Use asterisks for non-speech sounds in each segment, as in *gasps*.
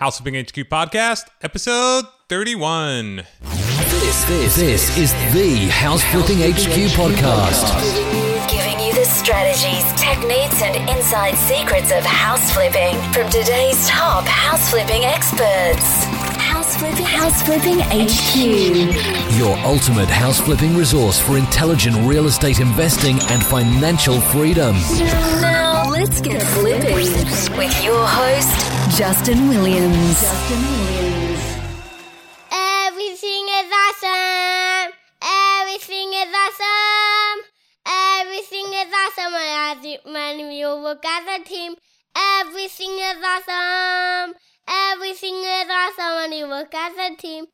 House Flipping HQ podcast, episode 31. This, this, this is the House Flipping HQ podcast. Giving you the strategies, techniques, and inside secrets of house flipping from today's top house flipping experts. House flipping, house flipping HQ. Your ultimate house flipping resource for intelligent real estate investing and financial freedom. Now let's get flipping with your host, Justin Williams. Justin Williams. Everything is awesome. Everything is awesome. Everything is awesome when I do- when you work as a team. Everything is awesome. Everything is awesome when you work as a team.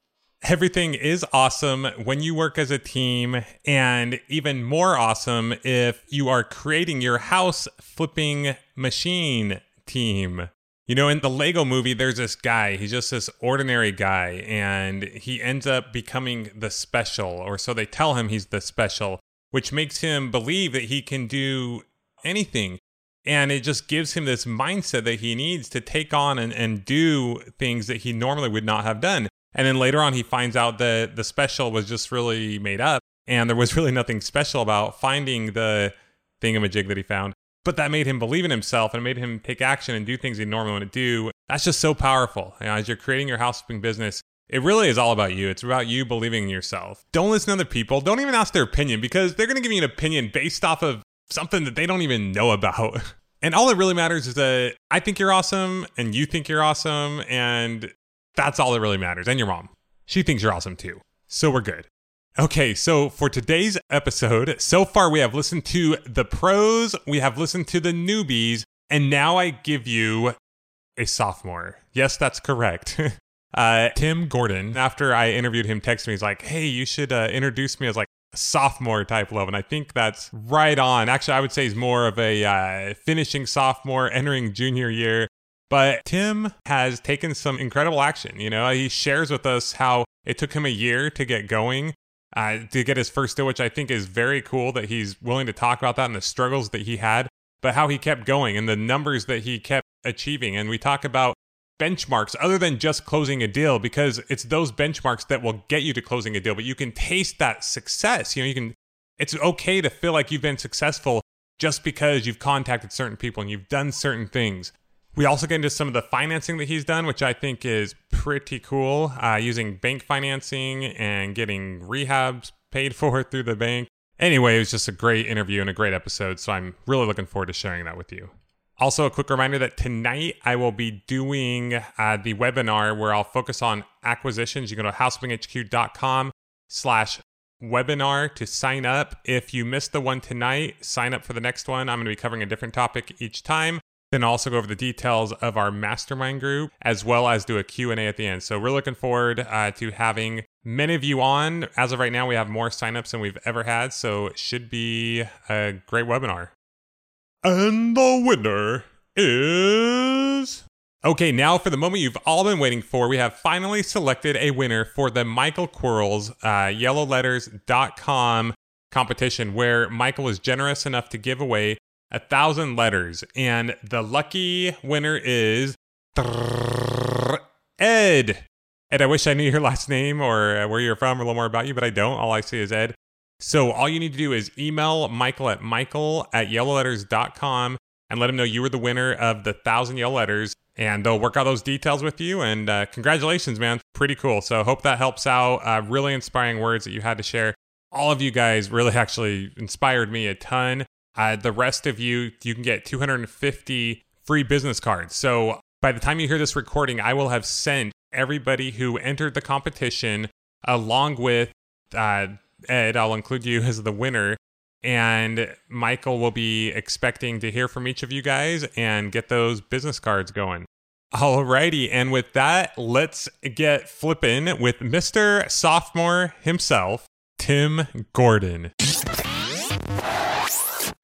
Everything is awesome when you work as a team, and even more awesome if you are creating your house flipping machine team. You know, in the Lego movie, there's this guy. He's just this ordinary guy, and he ends up becoming the special, or so they tell him he's the special, which makes him believe that he can do anything. And it just gives him this mindset that he needs to take on and, and do things that he normally would not have done. And then later on, he finds out that the special was just really made up, and there was *laughs* really nothing special about finding the thingamajig that he found. But that made him believe in himself and made him take action and do things he normally wouldn't do. That's just so powerful. You know, as you're creating your housekeeping business, it really is all about you. It's about you believing in yourself. Don't listen to other people. Don't even ask their opinion because they're going to give you an opinion based off of something that they don't even know about. *laughs* And all that really matters is that I think you're awesome and you think you're awesome. And that's all that really matters. And your mom. She thinks you're awesome too. So we're good. Okay, so for today's episode, so far we have listened to the pros, we have listened to the newbies, and now I give you a sophomore. Yes, that's correct. *laughs* uh, Tim Gordon, after I interviewed him, texted me, he's like, hey, you should uh, introduce me as like a sophomore type level. And I think that's right on. Actually, I would say he's more of a uh, finishing sophomore, entering junior year. But Tim has taken some incredible action. You know, he shares with us how it took him a year to get going, uh, to get his first deal, which I think is very cool that he's willing to talk about that and the struggles that he had, but how he kept going and the numbers that he kept achieving. And we talk about benchmarks other than just closing a deal because it's those benchmarks that will get you to closing a deal, but you can taste that success. You know, you can, it's okay to feel like you've been successful just because you've contacted certain people and you've done certain things. We also get into some of the financing that he's done, which I think is pretty cool, uh, using bank financing and getting rehabs paid *laughs* for through the bank. Anyway, it was just a great interview and a great episode, so I'm really looking forward to sharing that with you. Also, a quick reminder that tonight I will be doing uh, the webinar where I'll focus on acquisitions. You can go to houseflippinghq.com slash webinar to sign up. If you missed the one tonight, sign up for the next one. I'm going to be covering a different topic each time. Then also go over the details of our mastermind group, as well as do a Q&A at the end. So we're looking forward uh, to having many of you on. As of right now, we have more signups than we've ever had, so it should be a great webinar. And the winner is. Okay, now for the moment you've all been waiting for, we have finally selected a winner for the Michael Quarles uh, YellowLetters.com competition, where Michael was generous enough to give away a thousand letters. And the lucky winner is Ed. Ed, I wish I knew your last name or uh, where you're from or a little more about you, but I don't. All I see is Ed. So all you need to do is email Michael at michael at yellowletters.com and let him know you were the winner of the thousand yellow letters. And they'll work out those details with you. And uh, congratulations, man. Pretty cool. So hope that helps out. Uh, really inspiring words that you had to share. All of you guys really actually inspired me a ton. Uh, the rest of you, you can get 250 free business cards. So by the time you hear this recording, I will have sent everybody who entered the competition along with uh, Ed. I'll include you as the winner. And Michael will be expecting to hear from each of you guys and get those business cards going. Alrighty, and with that, let's get flipping with Mr. Sophomore himself, Tim Gordon.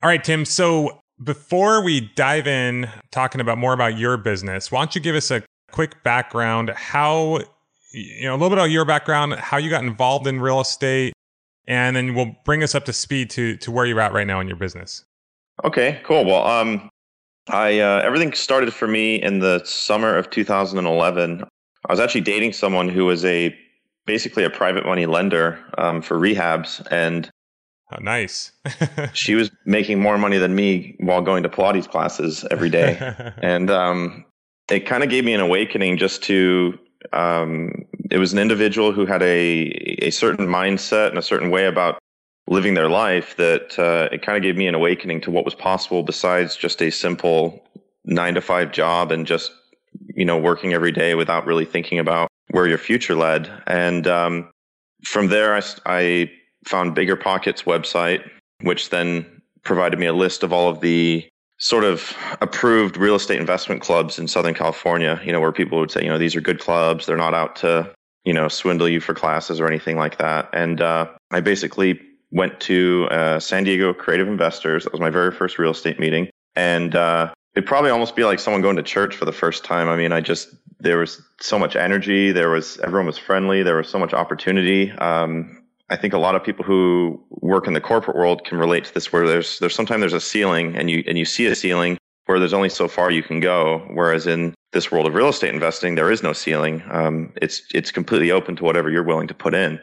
All right, Tim. So before we dive in talking about more about your business, why don't you give us a quick background how you know a little bit of your background, how you got involved in real estate, and then we'll bring us up to speed to to where you're at right now in your business. Okay, cool. Well, um, I uh, everything started for me in the summer of 2011. I was actually dating someone who was a basically a private money lender um, for rehabs, and Oh, nice. *laughs* she was making more money than me while going to Pilates classes every day. *laughs* and um, it kind of gave me an awakening just to um, it was an individual who had a a certain mindset and a certain way about living their life that uh, it kind of gave me an awakening to what was possible besides just a simple nine to five job and just you know working every day without really thinking about where your future led and um, from there I, I found BiggerPockets website which then provided me a list of all of the sort of approved real estate investment clubs in Southern California, you know, where people would say, you know, these are good clubs. They're not out to, you know, swindle you for classes or anything like that. And uh, I basically went to uh, San Diego Creative Investors. That was my very first real estate meeting. And uh, it'd probably almost be like someone going to church for the first time. I mean, I just, there was so much energy. There was, everyone was friendly. There was so much opportunity. Um, I think a lot of people who work in the corporate world can relate to this where there's there's sometimes there's a ceiling and you and you see a ceiling where there's only so far you can go. Whereas in this world of real estate investing, there is no ceiling. Um, it's it's completely open to whatever you're willing to put in.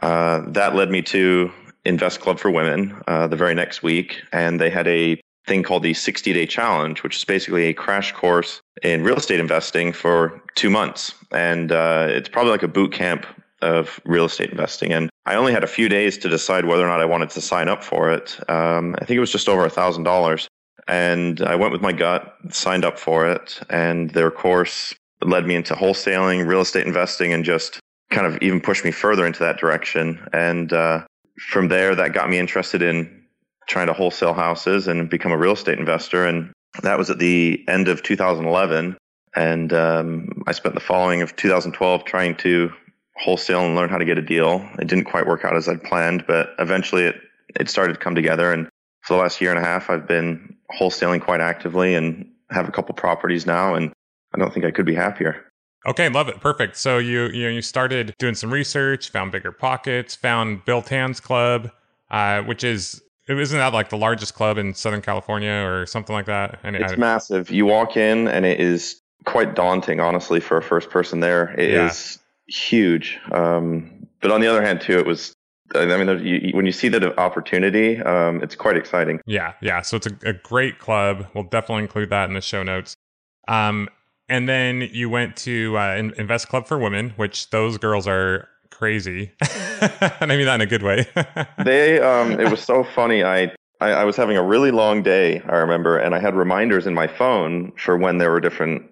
Uh, that led me to Invest Club for Women uh, the very next week, and they had a thing called the 60 day challenge, which is basically a crash course in real estate investing for two months. And uh, it's probably like a boot camp of real estate investing. And I only had a few days to decide whether or not I wanted to sign up for it. Um, I think it was just over a thousand dollars. And I went with my gut, signed up for it, and their course led me into wholesaling, real estate investing, and just kind of even pushed me further into that direction. And uh, from there, that got me interested in trying to wholesale houses and become a real estate investor. And that was at the end of 2011. And um, I spent the following of 2012 trying to wholesale and learn how to get a deal. It didn't quite work out as I'd planned, but eventually it, it started to come together. And for the last year and a half, I've been wholesaling quite actively and have a couple properties now. And I don't think I could be happier. Okay, love it. Perfect. So you you you started doing some research, found BiggerPockets, found Bill Tan's Club, uh, which is isn't that like the largest club in Southern California or something like that? And it's I, massive. You walk in and it is quite daunting, honestly, for a first person there. It yeah. is huge. Um, but on the other hand, too, it was. I mean, you, when you see that opportunity, um, it's quite exciting. Yeah, yeah. So it's a, a, great club. We'll definitely include that in the show notes. Um, and then you went to uh, Invest Club for Women, which those girls are crazy, *laughs* and I mean that in a good way. *laughs* they, um, it was so funny. I, I, I was having a really long day. I remember, and I had reminders in my phone for when there were different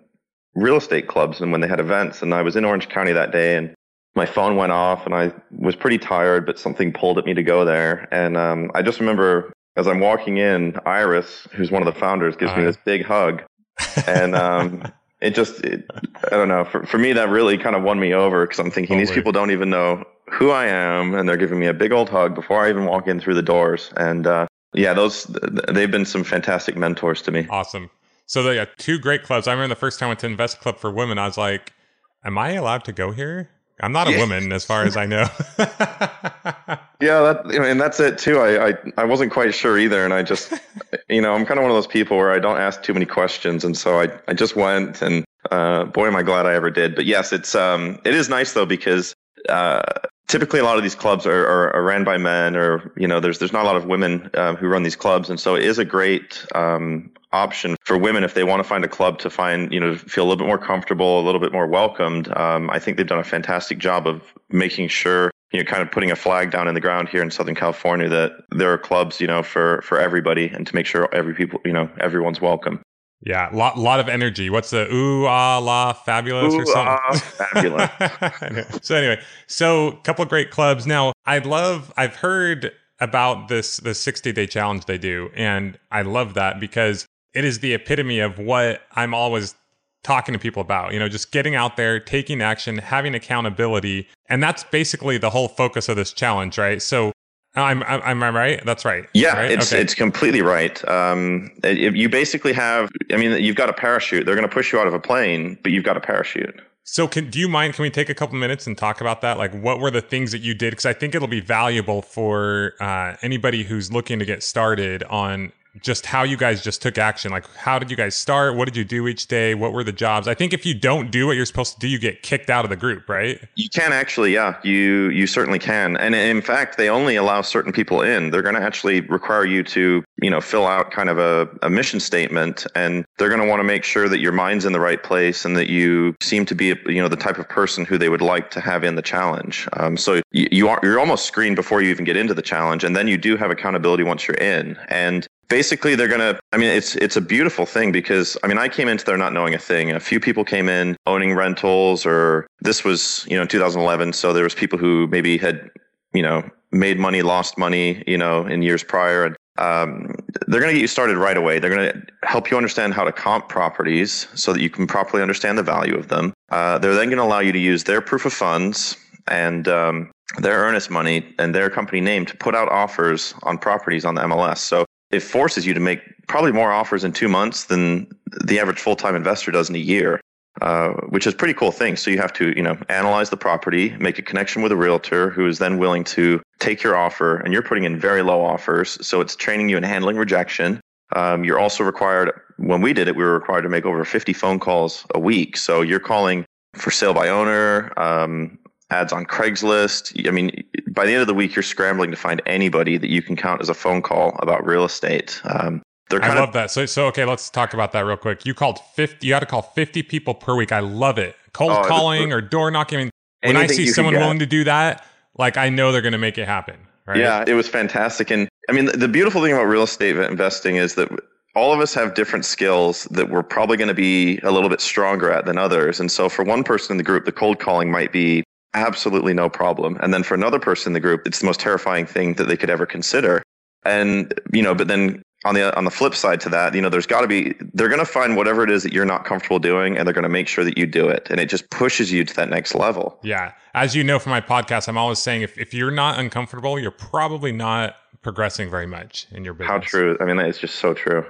real estate clubs and when they had events. And I was in Orange County that day and my phone went off and I was pretty tired, but something pulled at me to go there. And um, I just remember as I'm walking in, Iris, who's one of the founders, gives me this big hug. And um, *laughs* it just, it, I don't know, for, for me, that really kind of won me over because I'm thinking these people don't even know who I am and they're giving me a big old hug before I even walk in through the doors. And uh, yeah, those, they've been some fantastic mentors to me. Awesome. So they got two great clubs. I remember the first time I went to Invest Club for Women, I was like, "Am I allowed to go here?" I'm not a yeah. woman, as far as I know. *laughs* yeah, that and that's it too. I, I I wasn't quite sure either, and I just, *laughs* you know, I'm kind of one of those people where I don't ask too many questions, and so I I just went, and uh, boy, am I glad I ever did. But yes, it's um it is nice though because uh, typically a lot of these clubs are, are, are, ran by men or you know there's there's not a lot of women uh, who run these clubs and so it is a great um, option for women if they want to find a club to find you know feel a little bit more comfortable a little bit more welcomed um, i think they've done a fantastic job of making sure you know kind of putting a flag down in the ground here in southern california that there are clubs you know for for everybody and to make sure every people you know everyone's welcome yeah, lot lot of energy. What's the ooh ah la fabulous ooh, or something? Ah, *laughs* fabulous. so anyway, so a couple of great clubs. Now I love. I've heard about this the 60 day challenge they do, and I love that because it is the epitome of what I'm always talking to people about. You know, just getting out there, taking action, having accountability, and that's basically the whole focus of this challenge, right? So I'm, I'm, I'm right. That's right. Yeah, right? it's okay. it's completely right. Um, it, you basically have. I mean, you've got a parachute. They're going to push you out of a plane, but you've got a parachute. So, can do you mind? Can we take a couple minutes and talk about that? Like, what were the things that you did? Because I think it'll be valuable for uh, anybody who's looking to get started on just how you guys just took action. Like, how did you guys start? What did you do each day? What were the jobs? I think if you don't do what you're supposed to do, you get kicked out of the group, right? You can actually, yeah, you you certainly can. And in fact, they only allow certain people in. They're going to actually require you to, you know, fill out kind of a, a mission statement, and they're going to want to make sure that your mind's in the right place and that you seem to be, you know, the type of person who they would like to have in the challenge. Um, so you, you are you're almost screened before you even get into the challenge, and then you do have accountability once you're in. And basically they're going to i mean it's it's a beautiful thing because i mean i came into there not knowing a thing. A few people came in owning rentals or this was you know 2011 so there was people who maybe had you know made money lost money you know in years prior. And um, they're going to get you started right away. They're going to help you understand how to comp properties so that you can properly understand the value of them. Uh, they're then going to allow you to use their proof of funds and um, their earnest money and their company name to put out offers on properties on the MLS. So it forces you to make probably more offers in two months than the average full time investor does in a year. Uh, which is pretty cool thing. So you have to, you know, analyze the property, make a connection with a realtor who is then willing to take your offer, and you're putting in very low offers. So it's training you in handling rejection. Um, you're also required. When we did it, we were required to make over 50 phone calls a week. So you're calling for sale by owner, um, ads on Craigslist. I mean, by the end of the week, you're scrambling to find anybody that you can count as a phone call about real estate. Um, they're I love of, that. So, so okay, let's talk about that real quick. You called 50, you had to call 50 people per week. I love it. Cold oh, calling or door knocking. I mean, when I see someone willing to do that, like I know they're going to make it happen. Right? Yeah, it was fantastic. And I mean, the, the beautiful thing about real estate investing is that all of us have different skills that we're probably going to be a little bit stronger at than others. And so for one person in the group, the cold calling might be absolutely no problem. And then for another person in the group, it's the most terrifying thing that they could ever consider. And, you know, but then on the on the flip side to that, you know, there's got to be they're going to find whatever it is that you're not comfortable doing, and they're going to make sure that you do it, and it just pushes you to that next level. Yeah, as you know from my podcast, I'm always saying if if you're not uncomfortable, you're probably not progressing very much in your business. How true? I mean, it's just so true.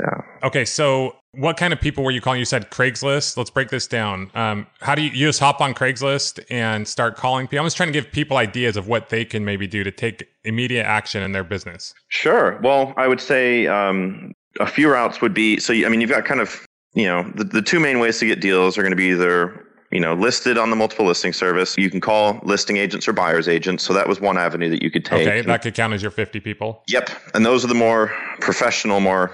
Yeah. Okay, so what kind of people were you calling? You said Craigslist. Let's break this down. Um, how do you, you just hop on Craigslist and start calling people? I'm just trying to give people ideas of what they can maybe do to take immediate action in their business. Sure. Well, I would say um, a few routes would be so. I mean, you've got kind of you know the, the two main ways to get deals are going to be either you know listed on the multiple listing service. You can call listing agents or buyers agents. So that was one avenue that you could take. Okay, that could count as your 50 people. Yep, and those are the more professional, more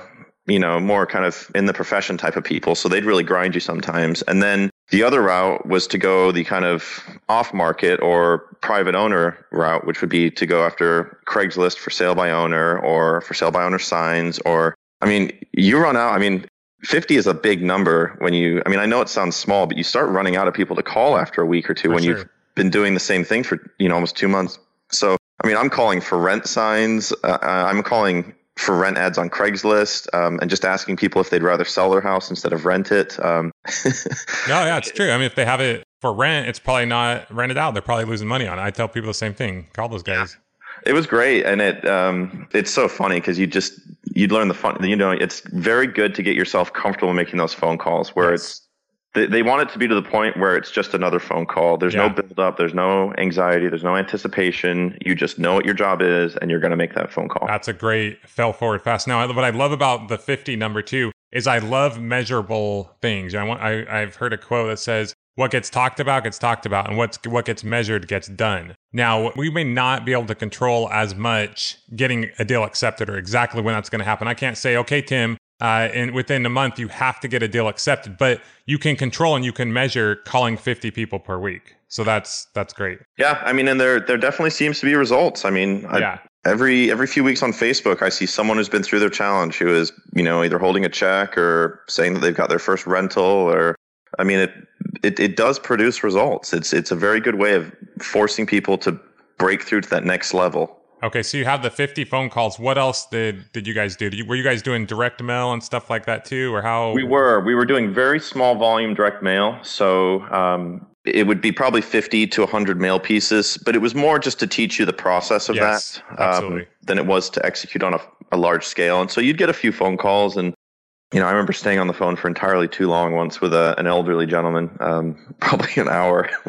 you know, more kind of in the profession type of people. So they'd really grind you sometimes. And then the other route was to go the kind of off market or private owner route, which would be to go after Craigslist for sale by owner or for sale by owner signs. Or, I mean, you run out, I mean, 50 is a big number when you, I mean, I know it sounds small, but you start running out of people to call after a week or two for when sure. you've been doing the same thing for, you know, almost two months. So, I mean, I'm calling for rent signs. Uh, I'm calling for rent ads on Craigslist um, and just asking people if they'd rather sell their house instead of rent it. Um, *laughs* no, yeah, it's true. I mean, if they have it for rent, it's probably not rented out. They're probably losing money on it. I tell people the same thing. Call those guys. It was great, and it um, it's so funny because you just you learn the fun. You know, it's very good to get yourself comfortable making those phone calls where yes. it's they, they want it to be to the point where it's just another phone call. There's yeah. no build up. There's no anxiety. There's no anticipation. You just know what your job is and you're going to make that phone call. That's a great fell forward fast. Now, what I love about the 50 number two is I love measurable things. I want, I, I've heard a quote that says, what gets talked about gets talked about and what's what gets measured gets done. Now, we may not be able to control as much getting a deal accepted or exactly when that's going to happen. I can't say, "Okay, Tim, uh, and within a month you have to get a deal accepted but you can control and you can measure calling 50 people per week. So that's that's great. Yeah i mean and there there definitely seems to be results. I mean yeah. Every every few weeks on facebook i see someone who's been through their challenge who is you know either holding a check or saying that they've got their first rental or i mean it it, it does produce results. It's it's a very good way of forcing people to break through to that next level Okay, so you have the 50 phone calls. What else did did you guys do? Did you, were you guys doing direct mail and stuff like that too, or how? We were. We were doing very small volume direct mail. So um, it would be probably 50 to 100 mail pieces, but it was more just to teach you the process of yes, that um, than it was to execute on a, a large scale. And so you'd get a few phone calls and you know, I remember staying on the phone for entirely too long once with a, an elderly gentleman, um, *laughs* probably an hour. *laughs*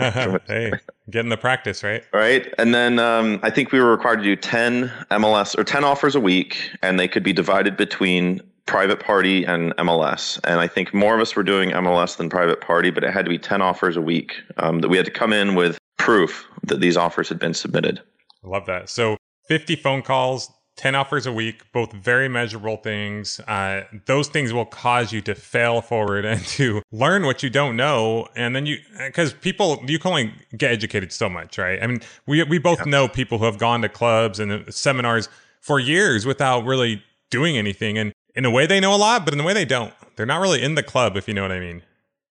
hey, Getting the practice, right? Right. And then um, I think we were required to do 10 MLS or 10 offers a week, and they could be divided between private party and MLS. And I think more of us were doing MLS than private party, but it had to be 10 offers a week um, that we had to come in with proof that these offers had been submitted. I love that. So 50 phone calls, 10 offers a week, both very measurable things. Uh, those things will cause you to fail forward *laughs* and to learn what you don't know. And then you, because people, you can only get educated so much, right? I mean, we, we both yeah. know people who have gone to clubs and seminars for years without really doing anything. And in a way, they know a lot, but in a way, they don't. They're not really in the club, if you know what I mean.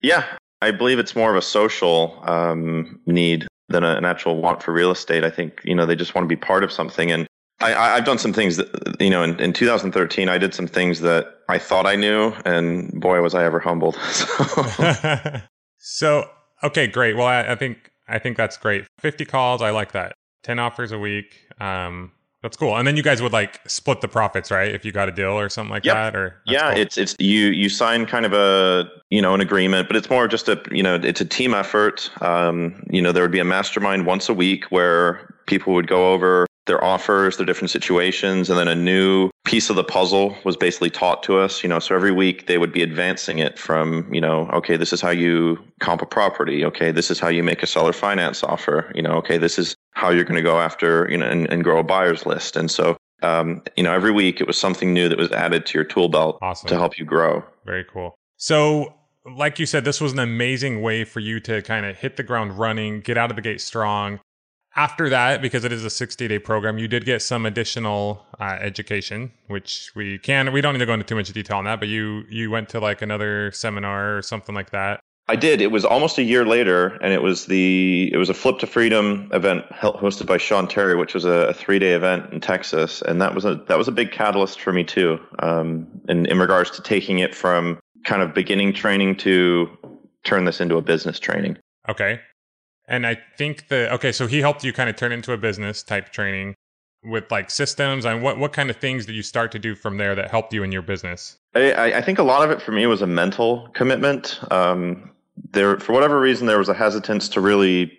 Yeah. I believe it's more of a social um, need than an actual want for real estate. I think, you know, they just want to be part of something. And I, have done some things that, you know, in, in 2013, I did some things that I thought I knew, and boy, was I ever humbled. *laughs* so, so okay, great. Well, I, I, think I think that's great. 50 calls, I like that. 10 offers a week. Um, that's cool. And then you guys would like split the profits, right? If you got a deal or something like yep. that, or yeah, cool. it's it's you you sign kind of a you know an agreement, but it's more just a you know it's a team effort. Um, you know, there would be a mastermind once a week where people would go over their offers, their different situations, and then a new piece of the puzzle was basically taught to us. You know, so every week they would be advancing it from, you know, okay, this is how you comp a property. Okay, this is how you make a seller finance offer. You know, okay, this is how you're going to go after, you know, and, and grow a buyer's list. And so, um, you know, every week it was something new that was added to your tool belt awesome. to help you grow. Very cool. So, like you said, this was an amazing way for you to kind of hit the ground running, get out of the gate strong after that, because it is a 60 day program, you did get some additional uh, education, which we can, we don't need to go into too much detail on that, but you, you went to like another seminar or something like that. I did. It was almost a year later, and it was the it was a Flip to Freedom event hosted by Sean Terry, which was a, a three day event in Texas, and that was a that was a big catalyst for me too. Um, in in regards to taking it from kind of beginning training to turn this into a business training. Okay. And I think that okay, so he helped you kind of turn into a business type training with like systems and what what kind of things did you start to do from there that helped you in your business? I, I think a lot of it for me was a mental commitment. Um, there, for whatever reason, there was a hesitance to really,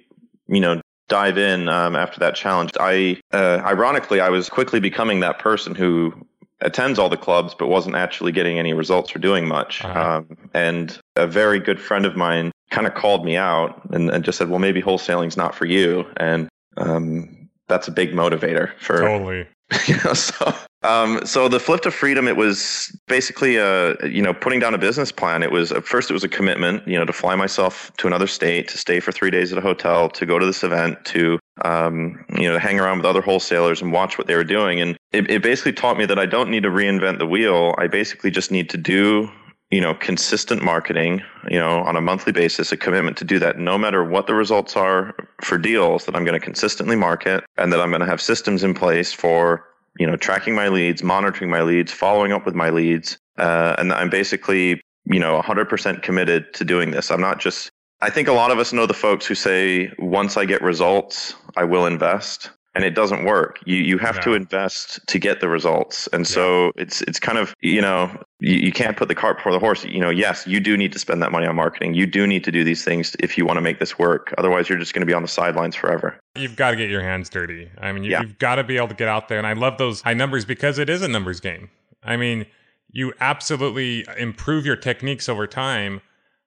you know, dive in um, after that challenge. I, uh, ironically, I was quickly becoming that person who attends all the clubs but wasn't actually getting any results or doing much. Uh-huh. Um, and a very good friend of mine kind of called me out and, and, just said, "Well, maybe wholesaling's not for you." And um, that's a big motivator for *laughs* totally. You know, so um, so the flip to freedom, it was basically a you know putting down a business plan. It was at first it was a commitment, you know, to fly myself to another state, to stay for three days at a hotel, to go to this event, to um, you know, to hang around with other wholesalers and watch what they were doing. And it, it basically taught me that I don't need to reinvent the wheel. I basically just need to do you know, consistent marketing, you know, on a monthly basis, a commitment to do that no matter what the results are for deals that I'm going to consistently market and that I'm going to have systems in place for, you know, tracking my leads, monitoring my leads, following up with my leads. Uh, and I'm basically, you know, 100% committed to doing this. I'm not just, I think a lot of us know the folks who say, once I get results, I will invest and it doesn't work. You you have no. to invest to get the results, and yeah. so it's it's kind of you know you, you can't put the cart before the horse. You know, yes, you do need to spend that money on marketing. You do need to do these things if you want to make this work. Otherwise, you're just going to be on the sidelines forever. You've got to get your hands dirty. I mean, you, yeah. you've got to be able to get out there, and I love those high numbers because it is a numbers game. I mean, you absolutely improve your techniques over time,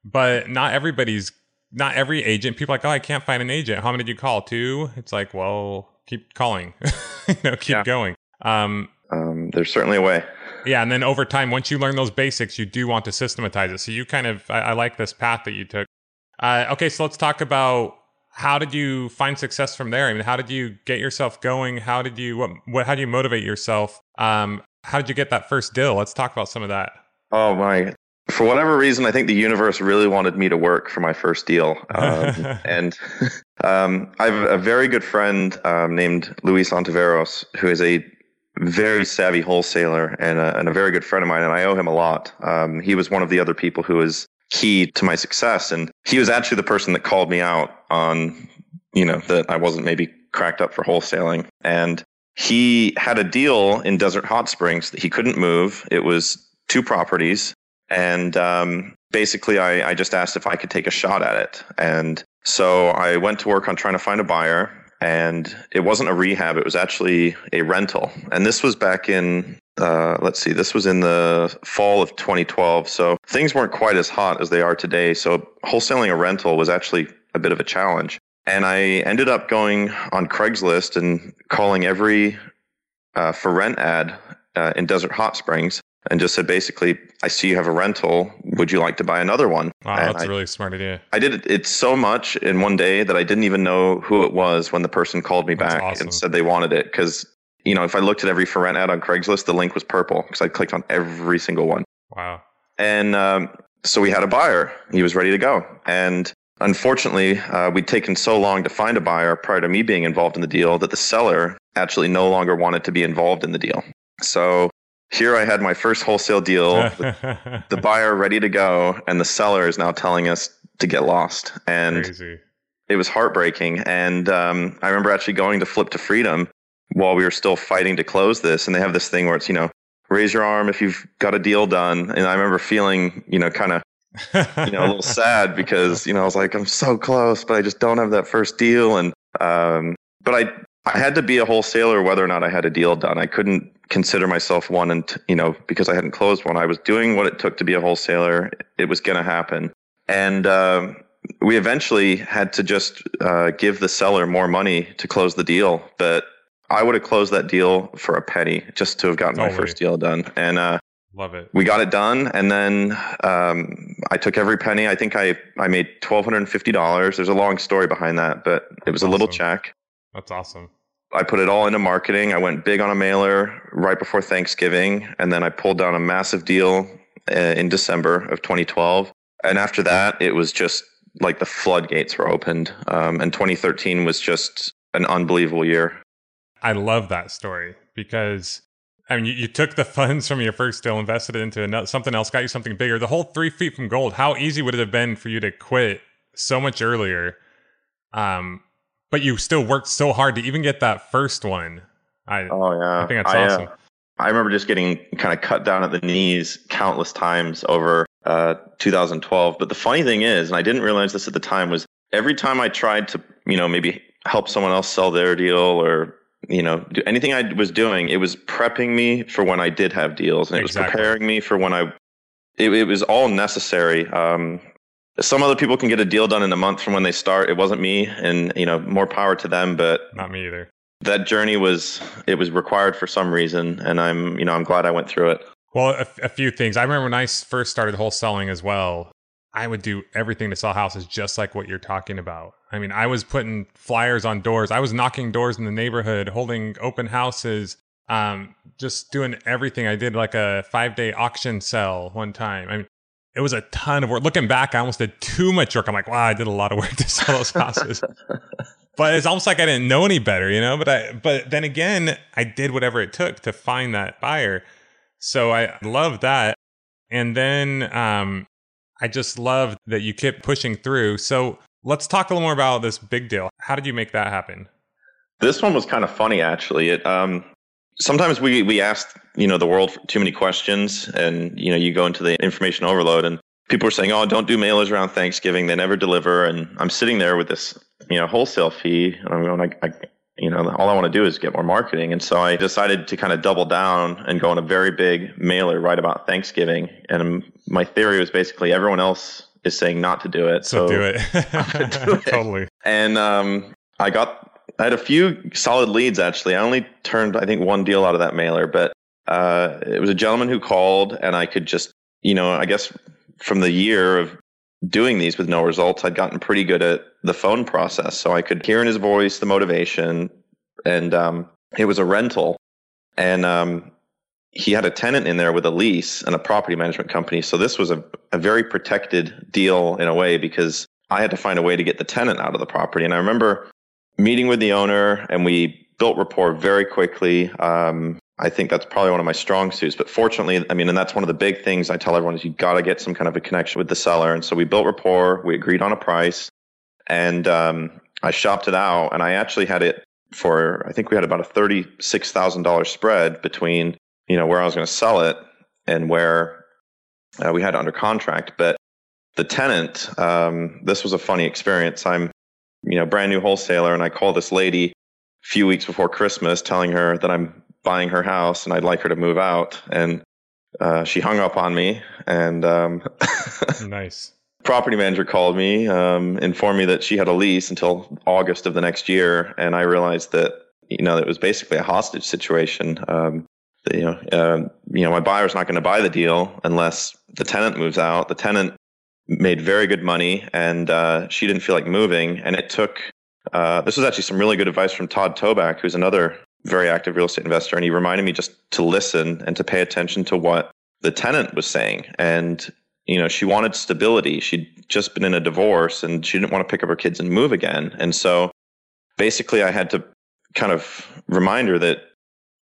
but not everybody's not every agent. People are like, oh, I can't find an agent. How many did you call? Two. It's like, well keep calling, *laughs* you know, keep yeah. going. Um, um, there's certainly a way. Yeah, and then over time, once you learn those basics, you do want to systematize it. So you kind of, I, I like this path that you took. Uh, okay, so let's talk about how did you find success from there? I mean, how did you get yourself going? How did you what, what how do you motivate yourself? Um, how did you get that first deal? Let's talk about some of that. Oh my! For whatever reason, I think the universe really wanted me to work for my first deal, *laughs* um, and *laughs* um, I have a very good friend um, named Luis Ontiveros, who is a very savvy wholesaler and a, and a, very good friend of mine, and I owe him a lot. Um, he was one of the other people who was key to my success, and he was actually the person that called me out on, you know, that I wasn't maybe cracked up for wholesaling, and he had a deal in Desert Hot Springs that he couldn't move. It was two properties, and um, basically, I, I just asked if I could take a shot at it, and So I went to work on trying to find a buyer, and it wasn't a rehab; it was actually a rental. And this was back in uh, let's see, this was in the fall of 2012. So things weren't quite as hot as they are today. So wholesaling a rental was actually a bit of a challenge. And I ended up going on Craigslist and calling every uh, for rent ad uh, in Desert Hot Springs and just said basically, I see you have a rental. Would you like to buy another one? Wow, And that's I, a really smart idea. I did it, it so much in one day that I didn't even know who it was when the person called me That's back awesome. and said they wanted it. Because, you know, if I looked at every for rent ad on Craigslist, the link was purple because I clicked on every single one. Wow. And um, so we had a buyer. He was ready to go. And unfortunately, uh, we'd taken so long to find a buyer prior to me being involved in the deal that the seller actually no longer wanted to be involved in the deal. So here I had my first wholesale deal, *laughs* the, the buyer ready to go, and the seller is now telling us to get lost. And Crazy. it was heartbreaking. And um, I remember actually going to Flip to Freedom while we were still fighting to close this. And they have this thing where it's, you know, raise your arm if you've got a deal done. And I remember feeling, you know, kind of, you know, a little *laughs* sad because, you know, I was like, I'm so close, but I just don't have that first deal. And, um, but I, I had to be a wholesaler whether or not I had a deal done. I couldn't consider myself one and, you know, because I hadn't closed one. I was doing what it took to be a wholesaler. It was going to happen. And, um, we eventually had to just uh, give the seller more money to close the deal. But I would have closed that deal for a penny just to have gotten my Totally. first deal done. And uh, Love it. we got it done. And then um, I took every penny. I think I, I made $1,250. There's a long story behind that, but it was a little check. That's awesome. I put it all into marketing. I went big on a mailer right before Thanksgiving, and then I pulled down a massive deal uh, in December of 2012. And after that, it was just like the floodgates were opened. Um, and 2013 was just an unbelievable year. I love that story because I mean, you, you took the *laughs* funds from your first deal, invested it into another, something else, got you something bigger. The whole three feet from gold. How easy would it have been for you to quit so much earlier? Um, but you still worked so hard to even get that first one. I, Oh yeah, I think that's uh, awesome. I remember just getting kind of cut down at the knees countless times over uh, 2012. But the funny thing is, and I didn't realize this at the time, was every time I tried to, you know, maybe help someone else sell their deal or, you know, do anything I was doing, it was prepping me for when I did have deals, and it was preparing me for when I. It, it was all necessary. Um, some other people can get a deal done in a month from when they start. It wasn't me, and you know, more power to them. But not me either. that journey was it was required for some reason and i'm you know i'm glad i went through it Well, a, a few things. I remember when I first started wholesaling as well. I would do everything to sell houses, just like what you're talking about. I mean, I was putting flyers on doors. I was knocking doors in the neighborhood, holding open houses, um, just doing everything. I did like a five day auction sell one time. I mean, it was a ton of work. Looking back, I almost did too much work. I'm like, wow, I did a lot of work to sell those *laughs* houses. but it's almost like I didn't know any better, you know. But I, but then again, I did whatever it took to find that buyer. So I love that. And then um, I just love that you kept pushing through. So let's talk a little more about this big deal. How did you make that happen? this one was kind of funny actually it um sometimes we we ask you know the world too many questions and you know you go into the information overload and people are saying oh don't do mailers around thanksgiving they never deliver and i'm sitting there with this you know wholesale fee and i'm going I, I you know all i want to do is get more marketing and so i decided to kind of double down and go on a very big mailer right about thanksgiving and my theory was basically everyone else is saying not to do it So, do it. *laughs* do *laughs* it. totally. and um, I got I had a few solid leads actually. I only turned I think one deal out of that mailer, but uh, it was a gentleman who called, and I could just you know I guess from the year of doing these with no results, I'd gotten pretty good at the phone process, so I could hear in his voice the motivation, and um, it was a rental, and um, he had a tenant in there with a lease and a property management company. So this was a, a very protected deal in a way because I had to find a way to get the tenant out of the property. And I remember meeting with the owner and we built rapport very quickly. Um, I think that's probably one of my strong suits. But fortunately, I mean, and that's one of the big things I tell everyone is you got to get some kind of a connection with the seller. And so we built rapport. We agreed on a price, and um, I shopped it out. And I actually had it for I think we had about a thirty six thousand dollars spread between you know where I was going to sell it and where uh, we had it under contract. But the tenant, um, this was a funny experience. I'm you know, brand new wholesaler and I call this lady a few weeks before Christmas telling her that I'm buying her house and I'd like her to move out. And uh, she hung up on me and um, *laughs* nice. Property manager called me, um, informed me that she had a lease until August of the next year, and I realized that you know it was basically a hostage situation. Um, you know, uh, you know, my buyer's not going to buy the deal unless the tenant moves out. The tenant made very good money, and uh, she didn't feel like moving. And it took. Uh, this was actually some really good advice from Todd Toback, who's another very active real estate investor, and he reminded me just to listen and to pay attention to what the tenant was saying. And you know, she wanted stability. She'd just been in a divorce, and she didn't want to pick up her kids and move again. And so, basically, I had to kind of remind her that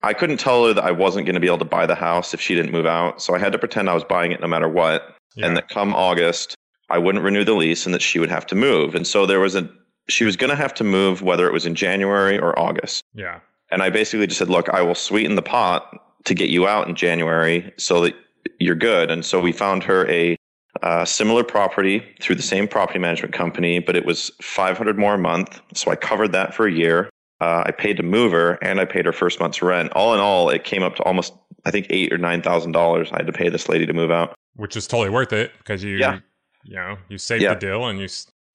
I couldn't tell her that I wasn't going to be able to buy the house if she didn't move out. So I had to pretend I was buying it no matter what. Yeah. And that come August, I wouldn't renew the lease and that she would have to move. And so there was a, she was going to have to move whether it was in January or August. Yeah. And I basically just said, look, I will sweeten the pot to get you out in January so that you're good. And so we found her a uh, similar property through the same property management company, but it was 500 more a month. So I covered that for a year. Uh, I paid to move her and I paid her first month's rent. All in all, it came up to almost, I think, eight or nine thousand dollars. I had to pay this lady to move out, which is totally worth it because you, yeah. you know, you saved yeah. the deal and you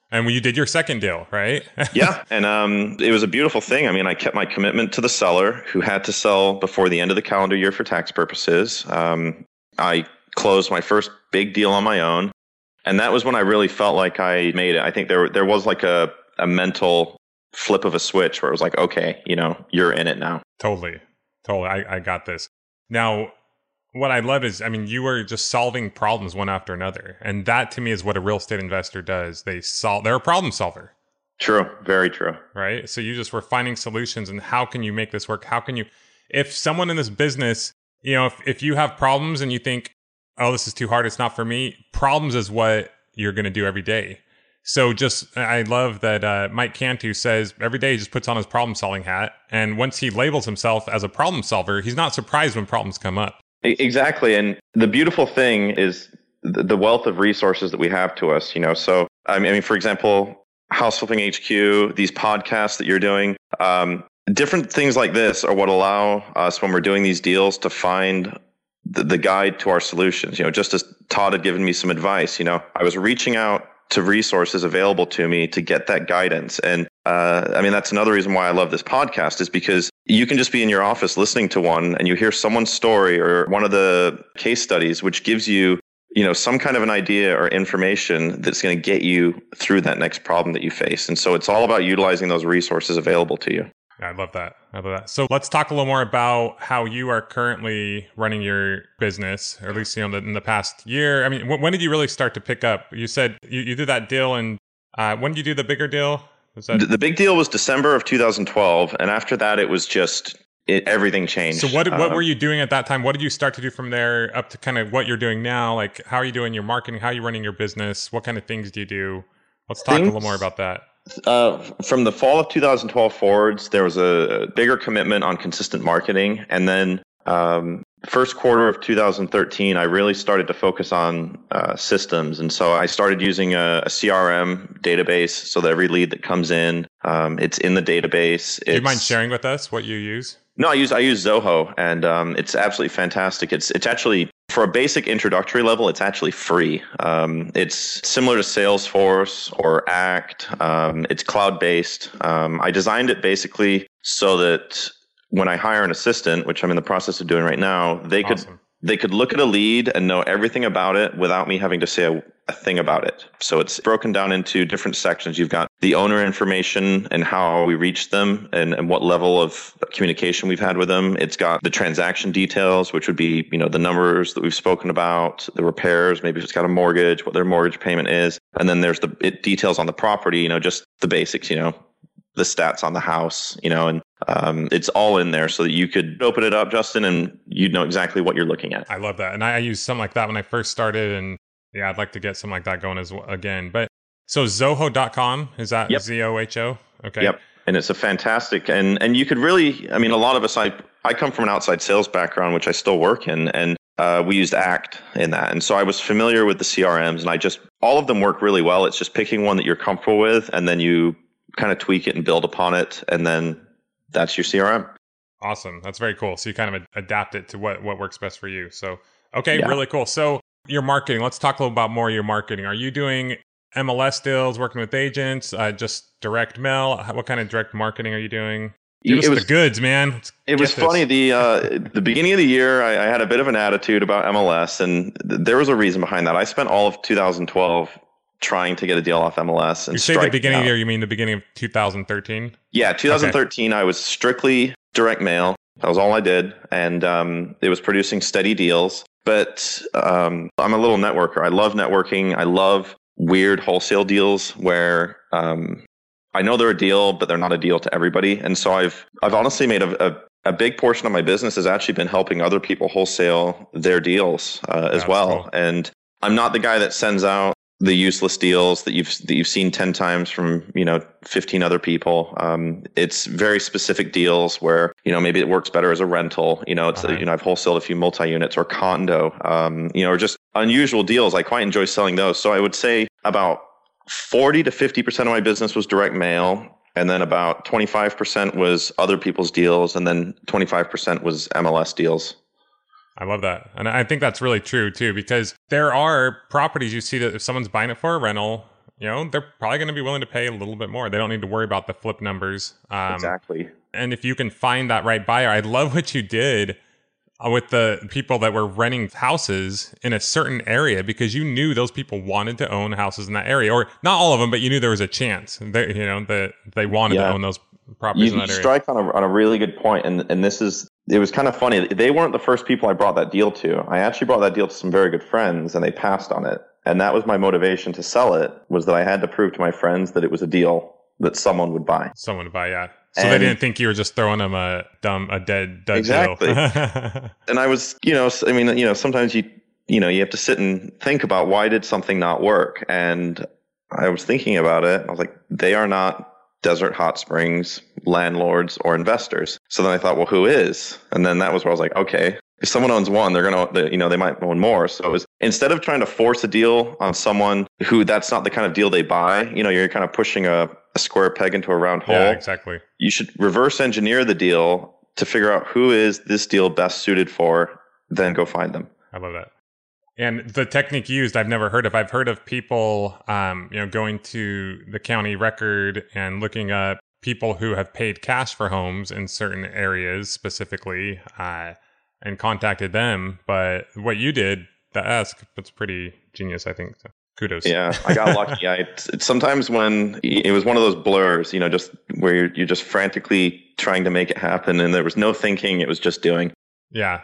and when you did your second deal, right? *laughs* yeah, and um, it was a beautiful thing. I mean, I kept my commitment to the seller, who had to sell before the end of the calendar year for tax purposes. Um, I closed my first big deal on my own, and that was when I really felt like I made it. I think there there was like a a mental flip of a switch where it was like, okay, you know, you're in it now. Totally, totally. I, I got this. Now, what I love is, I mean, you were just solving problems one after another, and that to me is what a real estate investor does. They solve. They're a problem solver. True. Very true. Right. So you just were finding solutions, and how can you make this work? How can you, if someone in this business, you know, if if you have problems and you think, oh, this is too hard, it's not for me. Problems is what you're going to do every day. So just, I love that uh, Mike Cantu says every day he just puts on his problem solving hat. And once he labels himself as a problem solver, he's not surprised when problems come up. Exactly. And the beautiful thing is the wealth of resources that we have to us, you know. So, I mean, for example, House Flipping HQ, these podcasts that you're doing, um, different things like this are what allow us when we're doing these deals to find the, the guide to our solutions. You know, just as Todd had given me some advice, you know, I was reaching out to resources available to me to get that guidance. And uh, I mean, that's another reason why I love this podcast is because you can just be in your office listening to one and you hear someone's story or one of the case studies, which gives you, you know, some kind of an idea or information that's going to get you through that next problem that you face. And so it's all about utilizing those resources available to you. I love that. I love that. So let's talk a little more about how you are currently running your business, or at least you know in the past year. I mean, when did you really start to pick up? You said you, you did that deal, and uh, when did you do the bigger deal? Was that- the big deal was December of 2012, and after that, it was just it, everything changed. So what what um, were you doing at that time? What did you start to do from there up to kind of what you're doing now? Like how are you doing your marketing? How are you running your business? What kind of things do you do? Let's talk things, a little more about that. Uh, from the fall of 2012 forwards, there was a bigger commitment on consistent marketing. And then um, first quarter of 2013, I really started to focus on uh, systems. And so I started using a, a, CRM database so that every lead that comes in, um, it's in the database. Do you mind sharing with us what you use? No, I use I use Zoho, and um, it's absolutely fantastic. It's it's actually for a basic introductory level, it's actually free. Um, it's similar to Salesforce or Act. Um, it's cloud based. Um, I designed it basically so that when I hire an assistant, which I'm in the process of doing right now, they awesome. could they could look at a lead and know everything about it without me having to say a, a, thing about it. So it's broken down into different sections. You've got the owner information and how we reached them and, and what level of communication we've had with them. It's got the transaction details, which would be, you know, the numbers that we've spoken about, the repairs, maybe if it's got a mortgage, what their mortgage payment is. And then there's the it details on the property, you know, just the basics, you know, the stats on the house, you know, and um, it's all in there so that you could open it up, Justin, and you'd know exactly what you're looking at. I love that. And I, used something like that when I first started. And yeah, I'd like to get something like that going as well again. But so zoho.com, is that yep. Z O H O? Okay. Yep. And it's a fantastic, and, and you could really, I mean, a lot of us, I, I come from an outside sales background, which I still work in, and uh, we used ACT in that. And so I was familiar with the CRMs, and I just, all of them work really well. It's just picking one that you're comfortable with, and then you kind of tweak it and build upon it, and then that's your CRM. Awesome. That's very cool. So you kind of adapt it to what what works best for you. So okay, Yeah. really cool. So your marketing. Let's talk a little about more of your marketing. Are you doing MLS deals, working with agents, uh, just direct mail? What kind of direct marketing are you doing? Give it was the goods, man. Let's It was this. funny. The uh, the beginning of the year, I, I had a bit of an attitude about MLS, and th- there was a reason behind that. I spent all of 2012 trying to get a deal off MLS. And You say the beginning of the year, you mean the beginning of 2013? Yeah, 2013. I was strictly direct mail. That was all I did, and um, it was producing steady deals. But um, I'm a little networker. I love networking. I love weird wholesale deals where um, I know they're a deal, but they're not a deal to everybody. And so I've I've honestly made a, a, a big portion of my business has actually been helping other people wholesale their deals uh, as That's well. cool. And I'm not the guy that sends out the useless deals that you've that you've seen 10 times from you know 15 other people. Um, it's very specific deals where you know maybe it works better as a rental you know it's Uh-huh. you know i've wholesaled a few multi-units or condo um, you know or just unusual deals. I quite enjoy selling those. So i would say about 40 to 50% of my business was direct mail and then about 25% was other people's deals and then 25% was mls deals I love that. And I think that's really true too, because there are properties you see that if someone's buying it for a rental, you know, they're probably going to be willing to pay a little bit more. They don't need to worry about the flip numbers. Um, exactly And if you can find that right buyer, I love what you did uh, with the people that were renting houses in a certain area because you knew those people wanted to own houses in that area, or not all of them, but you knew there was a chance that you know that they wanted to own those properties you, you strike on a, on a really good point and and this is it was kind of funny they weren't the first people i brought that deal to i actually brought that deal to some very good friends and they passed on it and that was my motivation to sell it was that i had to prove to my friends that it was a deal that someone would buy Someone to buy, yeah. So they didn't think you were just throwing them a dumb, a dead, dead Exactly. deal. *laughs* and i was you know I mean you know sometimes you you know you have to sit and think about why did something not work and i was thinking about it i was like they are not desert hot springs landlords or investors so then i thought well who is and then that was where i was like okay if someone owns one they're gonna you know they might own more so it was instead of trying to force a deal on someone who that's not the kind of deal they buy you know you're kind of pushing a, a square peg into a round hole yeah, exactly. you should reverse engineer the deal to figure out who is this deal best suited for, then go find them. I love that. And the technique used, I've never heard of. I've heard of people, um, you know, going to the county record and looking up people who have paid cash for homes in certain areas specifically, uh, and contacted them. But what you did, the ask, that's pretty genius, I think. So kudos. Yeah, I got lucky. I sometimes when it was one of those blurs, you know, just where you're, you're just frantically trying to make it happen, and there was no thinking; it was just doing. Yeah.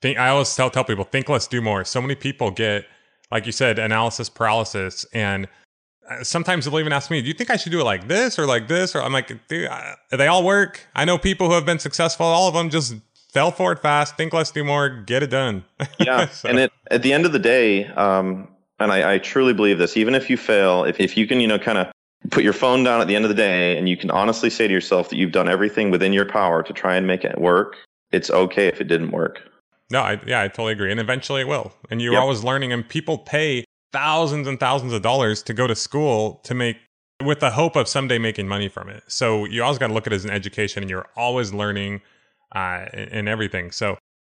Think I always tell tell people think less, do more. So many people get, like you said, analysis paralysis, and uh, sometimes they'll even ask me, "Do you think I should do it like this or like this?" Or I'm like, "Dude, they all work." I know people who have been successful. All of them just fell for it fast. Think less, do more. Get it done. *laughs* Yeah, So- and it at the end of the day, um, and I, I truly believe this. Even if you fail, if if you can, you know, kind of put your phone down at the end of the day, and you can honestly say to yourself that you've done everything within your power to try and make it work, it's okay if it didn't work. No, I, yeah, I totally agree. And eventually it will. And you're Yep. always learning, and people pay thousands and thousands of dollars to go to school to make, with the hope of someday making money from it. So you always got to look at it as an education, and you're always learning uh, and everything. So,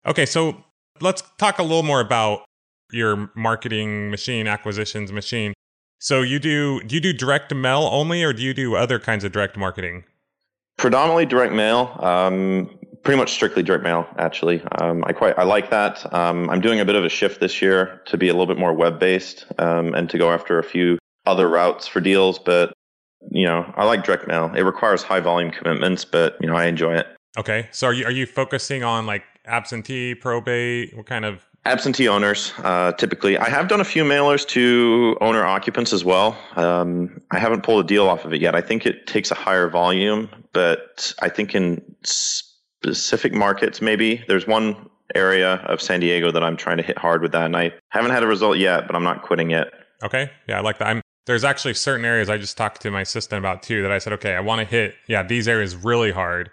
okay, so let's talk a little more about your marketing machine, acquisitions machine. So you do do you do direct mail only, or do you do other kinds of direct marketing? Predominantly direct mail. Um, pretty much strictly direct mail, actually. Um, I quite I like that. Um, I'm doing a bit of a shift this year to be a little bit more web based um, and to go after a few other routes for deals. But you know, I like direct mail. It requires high volume commitments, but you know, I enjoy it. Okay, so are you are you focusing on like absentee, probate? What kind of Absentee owners, uh, typically. I have done a few mailers to owner occupants as well. Um, I haven't pulled a deal off of it yet. I think it takes a higher volume, but I think in specific markets, maybe there's one area of San Diego that I'm trying to hit hard with that, and I haven't had a result yet, but I'm not quitting yet. Okay. Yeah, I like that. I'm there's actually certain areas I just talked to my assistant about too that I said, okay, I want to hit yeah, these areas really hard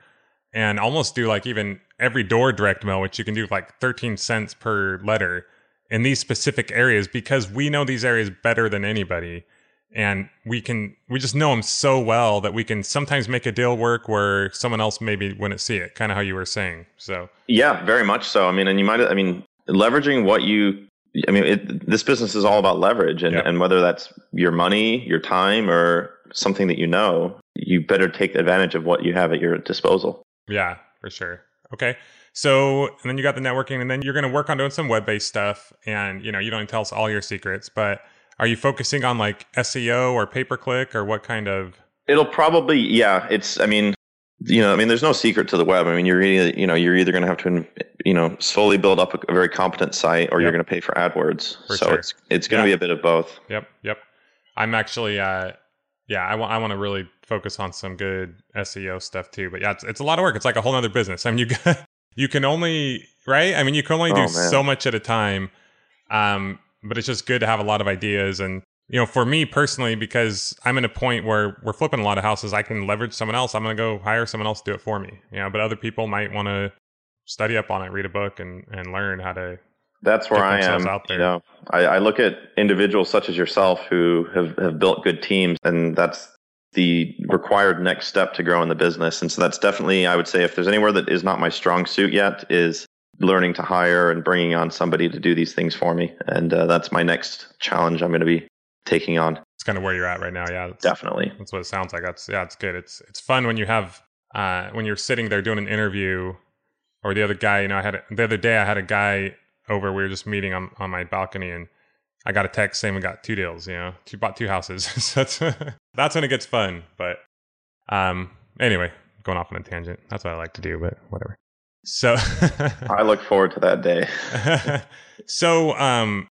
and almost do like even every door direct mail, which you can do like 13 cents per letter in these specific areas because we know these areas better than anybody. And we can we just know them so well that we can sometimes make a deal work where someone else maybe wouldn't see it kind of how you were saying so. Yeah very much so. I mean and you might i mean leveraging what you i mean it, this business is all about leverage and, yep. and whether that's your money your time or something that you know you better take advantage of what you have at your disposal. Yeah for sure. Okay so and then you got the networking and then you're going to work on doing some web-based stuff and you know you don't tell us all your secrets but are you focusing on like SEO or pay per click or what kind of? It'll probably yeah. It's I mean you know I mean there's no secret to the web. I mean you're really, you know you're either going to have to you know slowly build up a, very competent site or yep. you're going to pay for AdWords. For so sure. it's it's going to yeah. be a bit of both. Yep. Yep. I'm actually uh yeah I want I want to really focus on some good SEO stuff too. But yeah, it's, it's a lot of work. It's like a whole other business. I mean you *laughs* you can only right. I mean you can only do oh, so much at a time. Um, but it's just good to have a lot of ideas. And you know for me personally because i'm in a point where we're flipping a lot of houses i can leverage someone else. I'm going to go hire someone else to do it for me you know but other people might want to study up on it read a book and and learn how to that's where i am out there. you know. I, I look at individuals such as yourself who have, have built good teams and that's the required next step to grow in the business. And so that's definitely i would say if there's anywhere that is not my strong suit yet is learning to hire and bringing on somebody to do these things for me. And uh, that's my next challenge I'm going to be taking on. It's kind of where you're at right now. Yeah, that's, definitely. That's what it sounds like. That's yeah, it's good. It's it's fun when you have uh, when you're sitting there doing an interview, or the other guy. You know, I had a, the other day I had a guy over. We were just meeting on on my balcony, and I got a text saying we got two deals. You know, two bought two houses. *laughs* so that's *laughs* that's when it gets fun. But um, anyway, going off on a tangent. That's what I like to do. But whatever. So I look forward to that day. *laughs* so, um,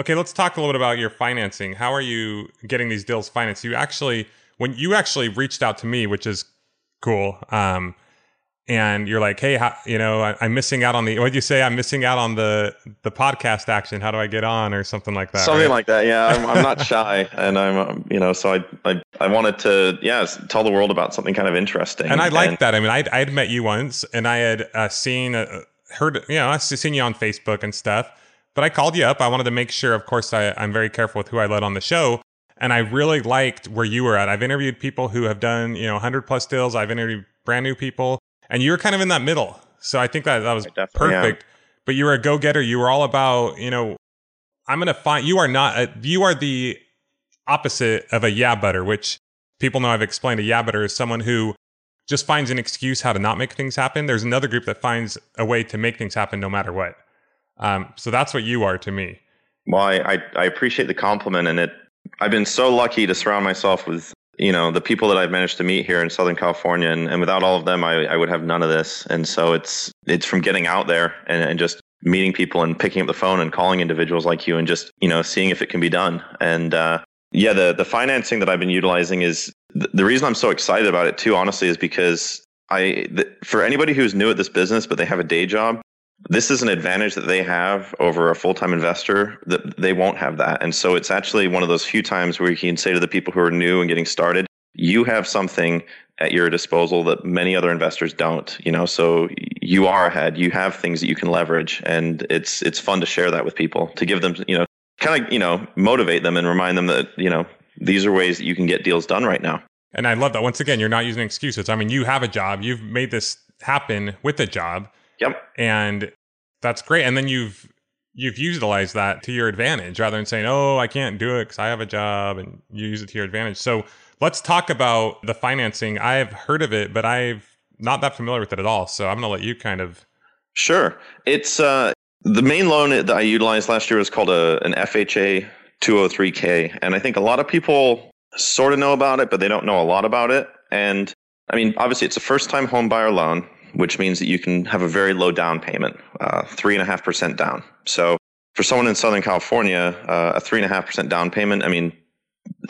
okay, let's talk a little bit about your financing. How are you getting these deals financed? You actually, when you actually reached out to me, which is cool. Um, and you're like, hey, how, you know, I, am missing out on the. What do you say? I'm missing out on the the podcast action. How do I get on, or something like that? Something right? like that. Yeah, I'm, I'm not *laughs* shy, and I'm, um, you know, so I, I I wanted to, yeah, tell the world about something kind of interesting. And I like that. I mean, I'd, I'd met you once, and I had uh, seen, uh, heard, you know, I seen you on Facebook and stuff. But I called you up. I wanted to make sure. Of course, I, I'm very careful with who I let on the show and I really liked where you were at. I've interviewed people who have done, you know, 100 plus deals. I've interviewed brand new people and you were kind of in that middle. So I think that that was perfect. Am. But you were a go getter. You were all about, you know, I'm going to find. You are not. A, you are the opposite of a yeah butter, which people know I've explained. A yeah butter is someone who just finds an excuse how to not make things happen. There's another group that finds a way to make things happen no matter what. Um, so that's what you are to me. Well, I, I appreciate the compliment, and it. I've been so lucky to surround myself with you know the people that I've managed to meet here in Southern California, and, and without all of them, I, I would have none of this. And so it's it's from getting out there and, and just meeting people and picking up the phone and calling individuals like you and just you know seeing if it can be done. And uh, yeah, the the financing that I've been utilizing is the, the reason I'm so excited about it too. Honestly, is because I the, for anybody who's new at this business but they have a day job, this is an advantage that they have over a full-time investor that they won't have that. And so it's actually one of those few times where you can say to the people who are new and getting started you have something at your disposal that many other investors don't you know? So you are ahead. You have things that you can leverage and it's it's fun to share that with people to give them you know kind of you know motivate them and remind them that you know these are ways that you can get deals done right now. And i love that. Once again you're not using excuses. I mean you have a job. You've made this happen with a job Yep. And that's great. And then you've you've utilized that to your advantage rather than saying, "Oh, I can't do it because I have a job," and you use it to your advantage. So let's talk about the financing. I've heard of it, but I've not that familiar with it at all. So I'm going to let you kind of. Sure. It's uh, the main loan that I utilized last year was called a an FHA 203k, and I think a lot of people sort of know about it, but they don't know a lot about it. And I mean, obviously, it's a first time home buyer loan which means that you can have a very low down payment, uh, three and a half percent down. So for someone in Southern California, uh, a three and a half percent down payment, I mean,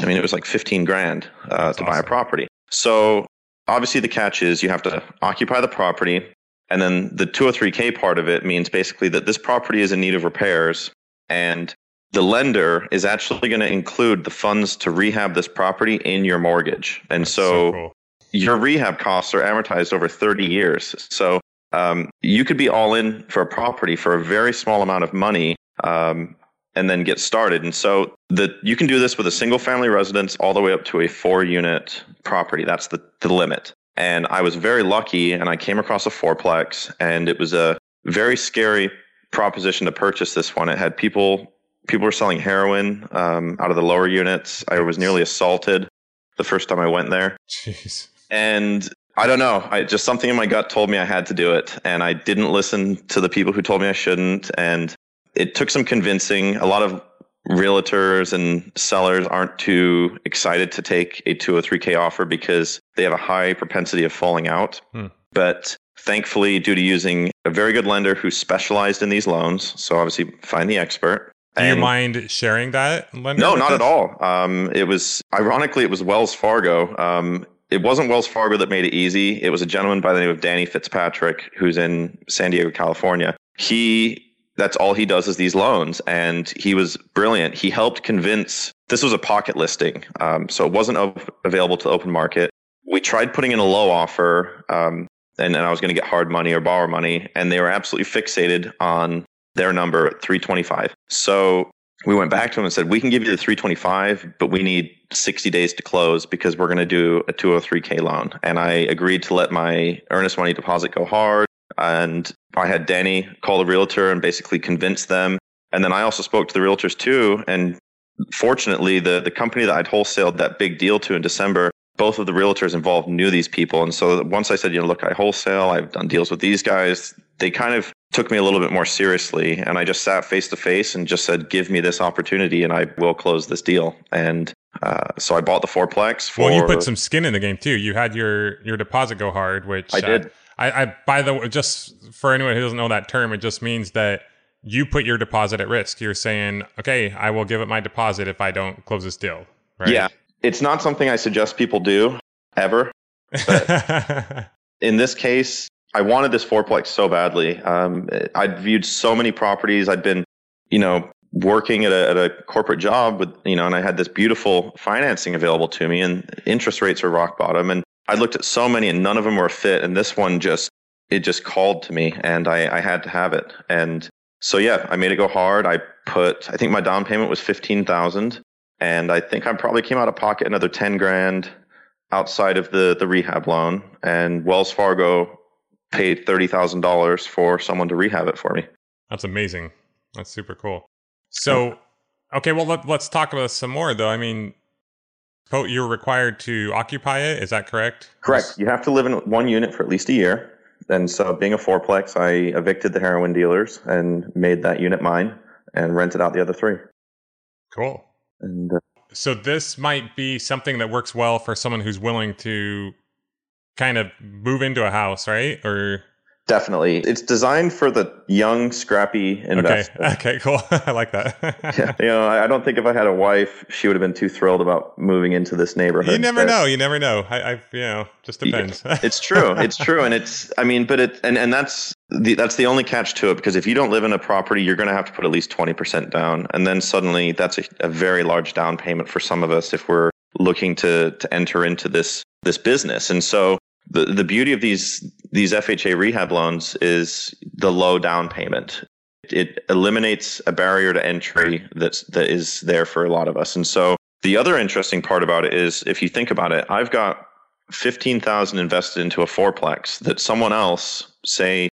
I mean, it was like 15 grand uh, to awesome. buy a property. So obviously the catch is you have to occupy the property. And then the 203K part of it means basically that this property is in need of repairs and the lender is actually going to include the funds to rehab this property in your mortgage. And so, so cool your rehab costs are amortized over 30 years. So um, you could be all in for a property for a very small amount of money. Um, and then get started. And so the you can do this with a single family residence all the way up to a four unit property. That's the, the limit. And I was very lucky and I came across a fourplex and it was a very scary proposition to purchase this one. It had people people were selling heroin um, out of the lower units. I was nearly assaulted the first time I went there. Jeez. And I don't know. I just something in my gut told me I had to do it, and I didn't listen to the people who told me I shouldn't. And it took some convincing. A lot of realtors and sellers aren't too excited to take a 203k offer because they have a high propensity of falling out. Hmm. But thankfully, due to using a very good lender who specialized in these loans, so obviously find the expert. Do you mind sharing that? lender no, not us? at all. Um, it was ironically, it was Wells Fargo. Um, it wasn't Wells Fargo that made it easy. It was a gentleman by the name of Danny Fitzpatrick, who's in San Diego, California. He that's all he does is these loans, and he was brilliant. He helped convince. This was a pocket listing, um, so it wasn't op- available to the open market. We tried putting in a low offer, um, and, I was going to get hard money or borrow money, and they were absolutely fixated on their number at 325. So we went back to him and said, we can give you the 325, but we need 60 days to close because we're going to do a 203k loan. And I agreed to let my earnest money deposit go hard. And I had Danny call the realtor and basically convince them. And then I also spoke to the realtors too. And fortunately, the, the company that I'd wholesaled that big deal to in December, both of the realtors involved knew these people. And so once I said, you know, look, I wholesale, I've done deals with these guys, they kind of took me a little bit more seriously. And I just sat face to face and just said, give me this opportunity and I will close this deal. And uh, so I bought the fourplex for. Well, you put some skin in the game too. You had your your deposit go hard, which I uh, did. I, I by the way, just for anyone who doesn't know that term, it just means that you put your deposit at risk. You're saying, okay, I will give it my deposit if I don't close this deal. Right? Yeah. It's not something I suggest people do ever. *laughs* In this case, I wanted this fourplex so badly. Um, I'd viewed so many properties. I'd been, you know, working at a, at a corporate job with, you know, and I had this beautiful financing available to me and interest rates were rock bottom. And I looked at so many and none of them were a fit. And this one just, it just called to me and I, I had to have it. And so, yeah, I made it go hard. I put, I think my down payment was 15,000 and I think I probably came out of pocket another 10 grand outside of the, the rehab loan and Wells Fargo paid $30,000 for someone to rehab it for me. That's amazing. That's super cool. So, okay, well, let, let's talk about this some more, though. I mean, you're required to occupy it. Is that correct? Correct. You have to live in one unit for at least a year. And so, being a fourplex, I evicted the heroin dealers and made that unit mine and rented out the other three. Cool. And uh, So, this might be something that works well for someone who's willing to kind of move into a house, right? Or, definitely, it's designed for the young, scrappy investor. *laughs* okay, cool. *laughs* I like that. *laughs* yeah, you know, I don't think if I had a wife, she would have been too thrilled about moving into this neighborhood. You never know. You never know. I, I you know, just depends. it's true. It's true, and it's. I mean, but it and and that's the that's the only catch to it because if you don't live in a property, you're going to have to put at least twenty percent down, and then suddenly that's a, a very large down payment for some of us if we're looking to to enter into this this business. And so the the beauty of these these FHA rehab loans is the low down payment. It eliminates a barrier to entry that's that is there for a lot of us. And so the other interesting part about it is if you think about it, I've got 15,000 invested into a fourplex that someone else, say,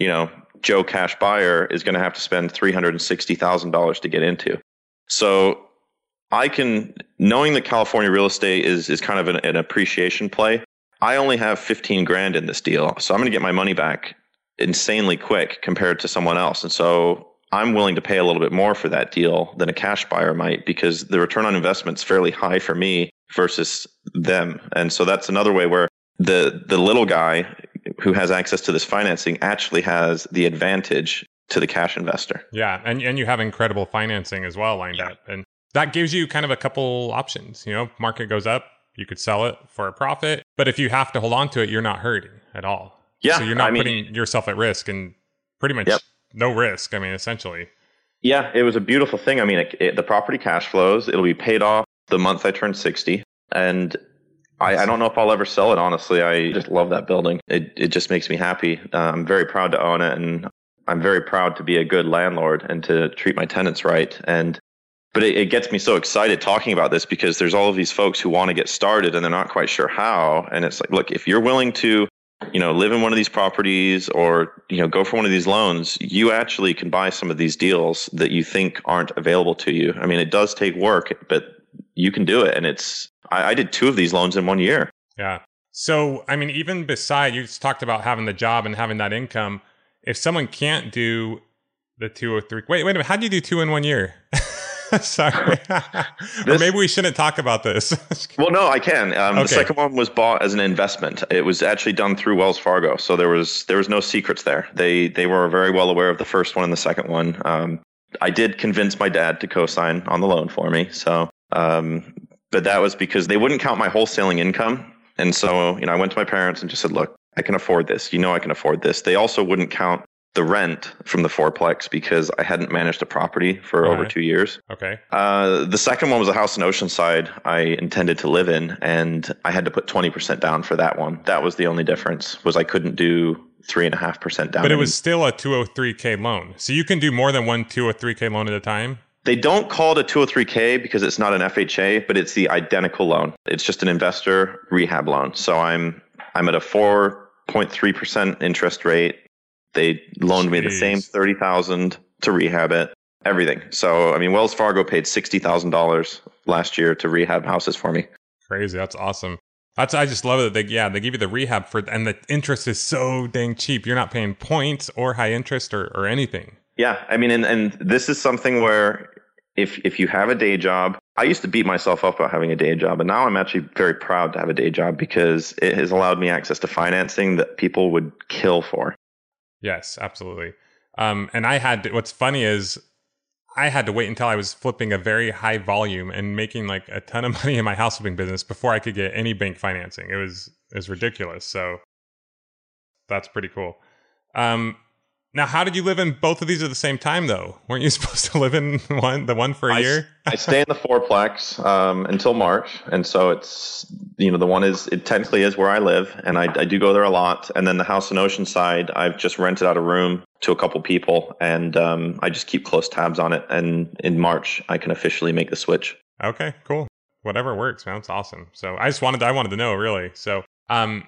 you know, Joe Cash Buyer is going to have to spend $360,000 to get into. So I can, knowing that California real estate is, is kind of an, an appreciation play, I only have 15 grand in this deal. So I'm going to get my money back insanely quick compared to someone else. And so I'm willing to pay a little bit more for that deal than a cash buyer might because the return on investment is fairly high for me versus them. And so that's another way where the the little guy who has access to this financing actually has the advantage to the cash investor. Yeah, and and you have incredible financing as well lined Yeah. up, and that gives you kind of a couple options. You know, market goes up, you could sell it for a profit, but if you have to hold on to it, you're not hurting at all. Yeah, so you're not I mean- putting yourself at risk, and pretty much Yep. no risk. I mean, essentially. Yeah, it was a beautiful thing. I mean, it, it, the property cash flows. It'll be paid off the month I turn 60. And I, I don't know if I'll ever sell it, honestly. I just love that building. It, it just makes me happy. Uh, I'm very proud to own it. And I'm very proud to be a good landlord and to treat my tenants right. And but it, it, gets me so excited talking about this because there's all of these folks who want to get started and they're not quite sure how. And it's like, look, if you're willing to, you know, live in one of these properties or, you know, go for one of these loans, you actually can buy some of these deals that you think aren't available to you. I mean, it does take work, but you can do it. And it's, I, I did two of these loans in one year. Yeah. So, I mean, even beside, you just talked about having the job and having that income. If someone can't do the two or three, wait, wait a minute, how do you do two in one year? *laughs* Sorry. *laughs* or maybe we shouldn't talk about this. *laughs* well, no, I can. Um, okay. The second one was bought as an investment. It was actually done through Wells Fargo, so there was there was no secrets there. They they were very well aware of the first one and the second one. Um, I did convince my dad to co-sign on the loan for me. So, um, but that was because they wouldn't count my wholesaling income, and so you know I went to my parents and just said, "Look, I can afford this. You know, I can afford this." They also wouldn't count the rent from the fourplex because I hadn't managed a property for All over right. two years. Okay. Uh, the second one was a house in Oceanside I intended to live in, and I had to put twenty percent down for that one. That was the only difference. Was I couldn't do three and a half percent down. But it was still a two hundred oh three k loan, so you can do more than one two hundred oh three k loan at a time. They don't call it a 203k because it's not an FHA, but it's the identical loan. It's just an investor rehab loan. So I'm I'm at a 4.3% interest rate they loaned Jeez. me the same thirty thousand to rehab it, everything. So I mean, Wells Fargo paid sixty thousand dollars last year to rehab houses for me. Crazy, that's awesome. That's I just love it. They yeah, they give you the rehab for, and the interest is so dang cheap. You're not paying points or high interest or, or anything. Yeah, I mean, and and this is something where if if you have a day job, I used to beat myself up about having a day job, and now I'm actually very proud to have a day job because it has allowed me access to financing that people would kill for. Yes, absolutely. Um, and I had to, what's funny is I had to wait until I was flipping a very high volume and making like a ton of *laughs* money in my house flipping business before I could get any bank financing. It was it was ridiculous. So that's pretty cool. Um, now, how did you live in both of these at the same time, though? Weren't you *laughs* supposed to live in one, the one for a I, year? I *laughs* stay in the fourplex um, until March, and so it's you know the one is it technically is where I live, and I, I do go there a lot. And then the house in Oceanside, I've just rented out a room to a couple people, and um, I just keep close tabs on it. And in March, I can officially make the switch. Okay, cool. Whatever works, man. It's awesome. So I just wanted, I wanted to know really. So, um,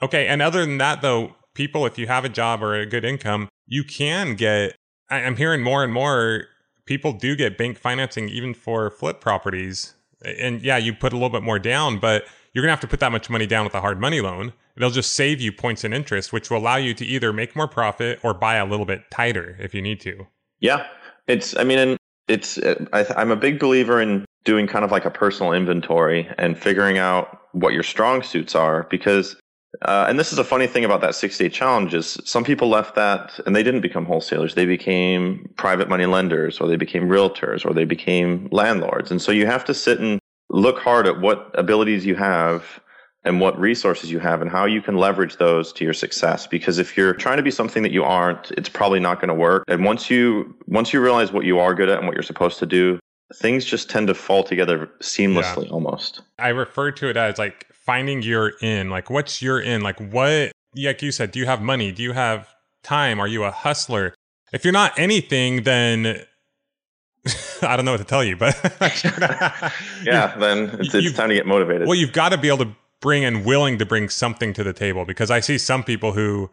okay. And other than that, though, people, if you have a job or a good income, you can get, I'm hearing more and more people do get bank financing even for flip properties. And yeah, you put a little bit more down, but you're going to have to put that much money down with a hard money loan. It'll just save you points and interest, which will allow you to either make more profit or buy a little bit tighter if you need to. Yeah. It's, I mean, it's, uh, I, I'm a big believer in doing kind of like a personal inventory and figuring out what your strong suits are because uh, and this is a funny thing about that 60 day challenge is some people left that and they didn't become wholesalers. They became private money lenders or they became realtors or they became landlords. And so you have to sit and look hard at what abilities you have and what resources you have and how you can leverage those to your success because if you're trying to be something that you aren't it's probably not going to work and once you once you realize what you are good at and what you're supposed to do things just tend to fall together seamlessly yeah. almost i refer to it as like finding your in. Like, what's your in? Like, what, like you said, do you have money? Do you have time? Are you a hustler? If you're not anything, then *laughs* I don't know what to tell you, but *laughs* *laughs* yeah, then it's, it's time to get motivated. Well, you've got to be able to bring and willing to bring something to the table because I see some people who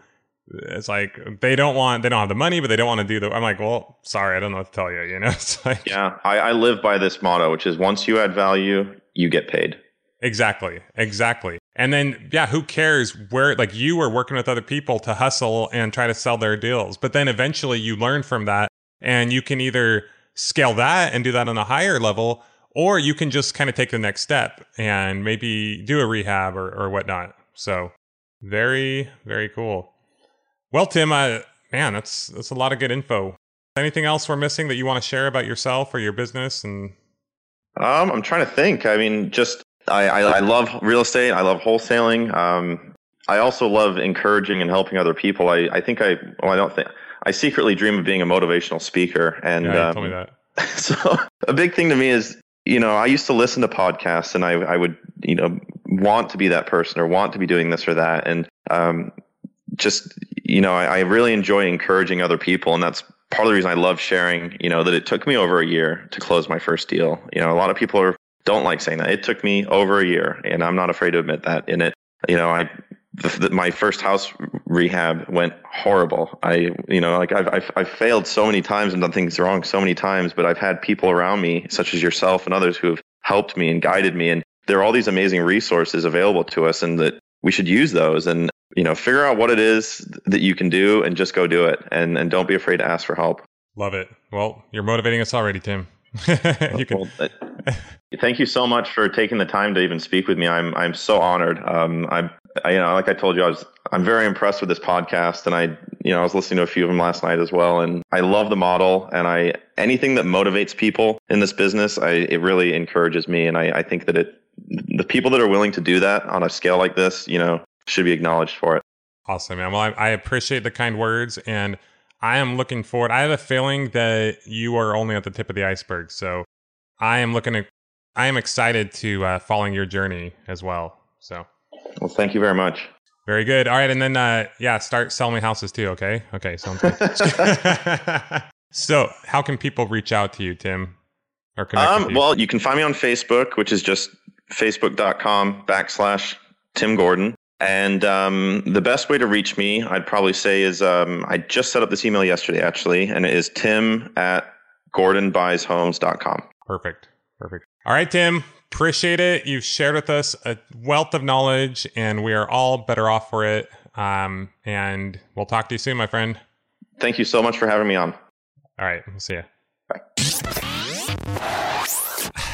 it's like they don't want they don't have the money, but they don't want to do the. I'm like, well, sorry, I don't know what to tell you. You know, it's like yeah, I, I live by this motto, which is once you add value, you get paid. Exactly. Exactly. And then, yeah, who cares where, like, you are working with other people to hustle and try to sell their deals. But then eventually you learn from that and you can either scale that and do that on a higher level, or you can just kind of take the next step and maybe do a rehab or, or whatnot. So, very, very cool. Well, Tim, uh, man, that's, that's a lot of good info. Anything else we're missing that you want to share about yourself or your business and um, I'm trying to think. I mean, just I, I, I love real estate. I love wholesaling. Um, I also love encouraging and helping other people. I, I think I, well, I don't think, I secretly dream of being a motivational speaker. And yeah, um, that. *laughs* so a big thing to me is, you know, I used to listen to podcasts and I, I would, you know, want to be that person or want to be doing this or that. And um, just you know, I, I really enjoy encouraging other people, and that's part of the reason I love sharing. You know, that it took me over a year to close my first deal. You know, a lot of people are don't like saying that. It took me over a year, and I'm not afraid to admit that. In it, you know, I the, the, my first house rehab went horrible. I, you know, like I've, I've, I've failed so many times and done things wrong so many times, but I've had people around me, such as yourself and others, who have helped me and guided me. And there are all these amazing resources available to us, and that we should use those. And you know, figure out what it is that you can do, and just go do it. And and don't be afraid to ask for help. Love it. Well, you're motivating us already, Tim. *laughs* you can. Thank you so much for taking the time to even speak with me. I'm I'm so honored. Um, I, I, you know, like I told you, I was I'm very impressed with this podcast, and I, you know, I was listening to a few of them last night as well, and I love the model, and I anything that motivates people in this business, I it really encourages me, and I, I think that it the people that are willing to do that on a scale like this, you know, should be acknowledged for it. Awesome, man. Well, I, I appreciate the kind words, and I am looking forward. I have a feeling that you are only at the tip of the iceberg. So I am looking to, I am excited to uh, following your journey as well. So, well, thank you very much. Very good. All right. And then, uh, yeah, start selling me houses too. Okay. Okay. Sounds good. *laughs* so, how can people reach out to you, Tim? Or connect um, you? Well, you can find me on Facebook, which is just facebook.com backslash Tim Gordon. And um, the best way to reach me, I'd probably say, is um, I just set up this email yesterday, actually, and it is tim at gordonbuyshomes.com. Perfect. Perfect. All right, Tim. Appreciate it. You've shared with us a wealth of knowledge, and we are all better off for it. Um, and we'll talk to you soon, my friend. Thank you so much for having me on. All right. We'll see you. Bye.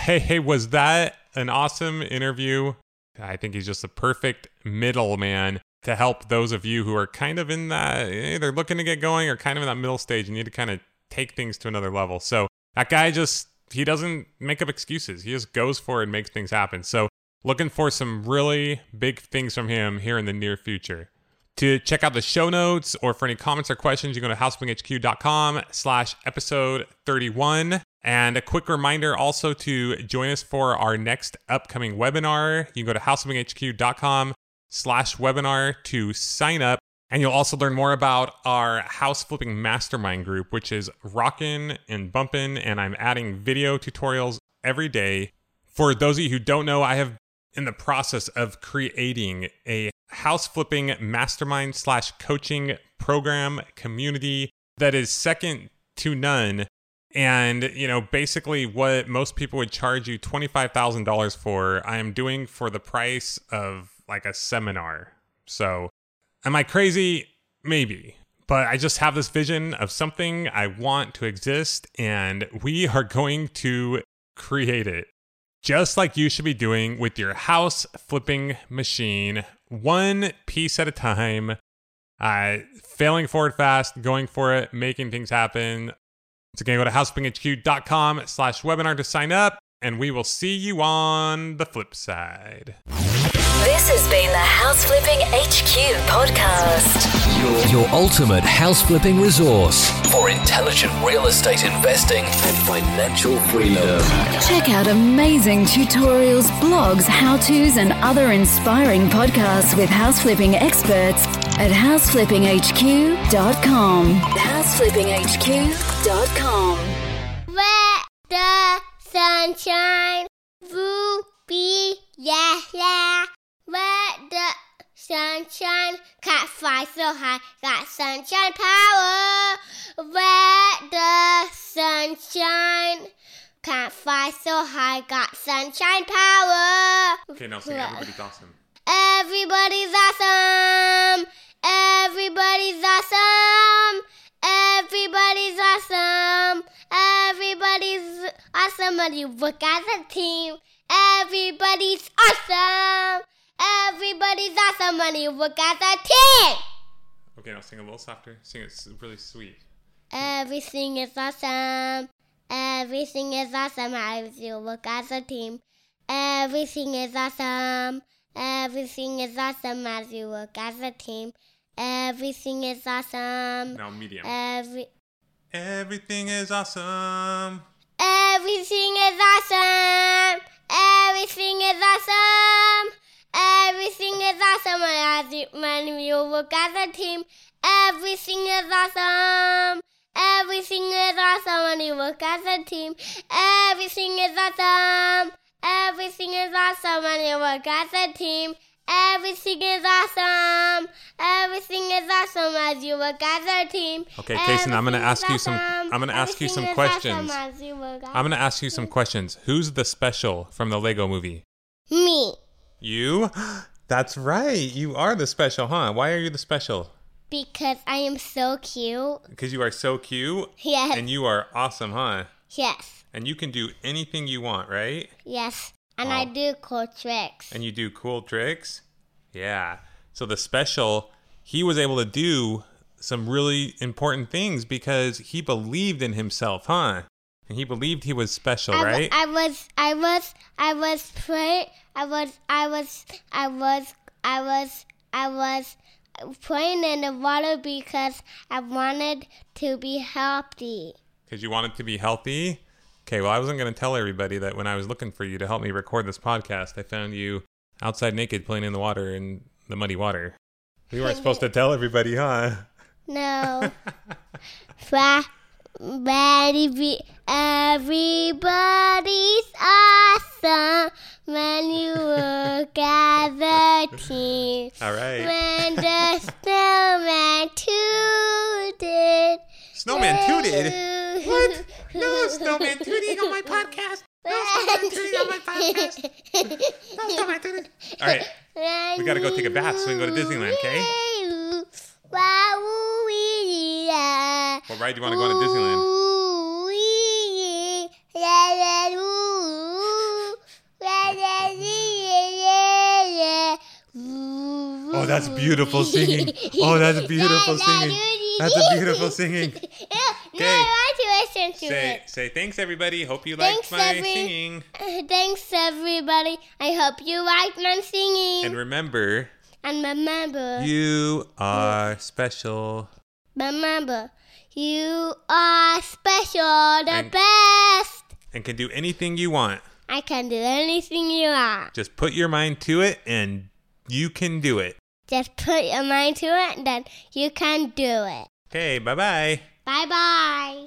Hey, hey, was that an awesome interview? I think he's just a perfect middleman to help those of you who are kind of in that either looking to get going or kind of in that middle stage and need to kind of take things to another level. So that guy just he doesn't make up excuses. He just goes for it and makes things happen. So looking for some really big things from him here in the near future. To check out the show notes or for any comments or questions, you go to houseflippinghq.com slash episode 31. And a quick reminder also to join us for our next upcoming webinar. You can go to houseflippinghq.com slash webinar to sign up. And you'll also learn more about our house flipping mastermind group, which is rocking and bumping. And I'm adding video tutorials every day. For those of you who don't know, I have in the process of creating a house flipping mastermind slash coaching program community that is second to none. And, you know, basically what most people would charge you $25,000 for, I am doing for the price of like a seminar. So, am I crazy? Maybe. But I just have this vision of something I want to exist, and we are going to create it just like you should be doing with your house flipping machine, one piece at a time, uh, failing forward fast, going for it, making things happen. So again, go to houseflippinghq.com slash webinar to sign up, and we will see you on the flip side. This has been the House Flipping HQ podcast. Your, your ultimate house flipping resource for intelligent real estate investing and financial freedom. Check out amazing tutorials, blogs, how to's, and other inspiring podcasts with house flipping experts at houseflippinghq.com. Houseflippinghq.com. Where the sunshine will be, yeah, yeah. Where the sunshine can't fly so high, got sunshine power. Where the sunshine can't fly so high, got sunshine power. Okay, now sing Everybody's Awesome. Everybody's awesome. Everybody's awesome. Everybody's awesome. Everybody's awesome when you work as a team. Everybody's awesome. Everybody's awesome when you work as a team. Okay, now sing a little softer. Sing it really sweet. Everything is awesome. Everything is awesome as you work as a team. Everything is awesome. Everything is awesome as you work as a team. Everything is awesome. Now medium. Every Everything is awesome. Everything is awesome. Everything is awesome. Everything is awesome as when you work as a team. Everything is awesome. Everything is awesome when you work as a team. Everything is awesome. Everything is awesome when you work as a team. Everything is awesome. Everything is awesome as you work as a team. Okay, Kason, I'm gonna ask is you some- I'm gonna ask you some questions. awesome as you work as I'm going to ask you some questions. Who's the special from the Lego movie? Me. You? *gasps* That's right. You are the special, huh? Why are you the special? Because I am so cute. Because you are so cute Yes. and you are awesome, huh? yes. And you can do anything you want, right? Yes. And I do cool tricks. And you do cool tricks? Yeah. So the special, he was able to do some really important things because he believed in himself, huh? And he believed he was special, I, right? I was I was I was praying I was I was I was I was I was playing in the water because I wanted to be healthy. Because you wanted to be healthy? Okay, well, I wasn't going to tell everybody that when I was looking for you to help me record this podcast, I found you outside naked playing in the water in the muddy water. We weren't supposed to tell everybody, huh? *laughs* No. *laughs* Fra- Ready, be- everybody's awesome when you work as a team. All right. When the snowman tooted. Snowman tooted? What? No snowman tooting on my podcast. No snowman tooting on my podcast. No snowman tooting. All right. *laughs* We gotta go take a bath so we can go to Disneyland, okay? What ride do you want to go to Disneyland? Oh, that's beautiful singing. Oh, that's beautiful singing. That's a beautiful singing. No, I want to listen to Say, say thanks, everybody. Hope you liked Thanks, my every- singing. Thanks, everybody. I hope you liked my singing. And remember, And remember, you are special. remember, you are special, the And- best. and can do anything you want. I can do anything you want. Just put your mind to it and you can do it. Just put your mind to it, and then you can do it. Okay, bye bye. Bye bye.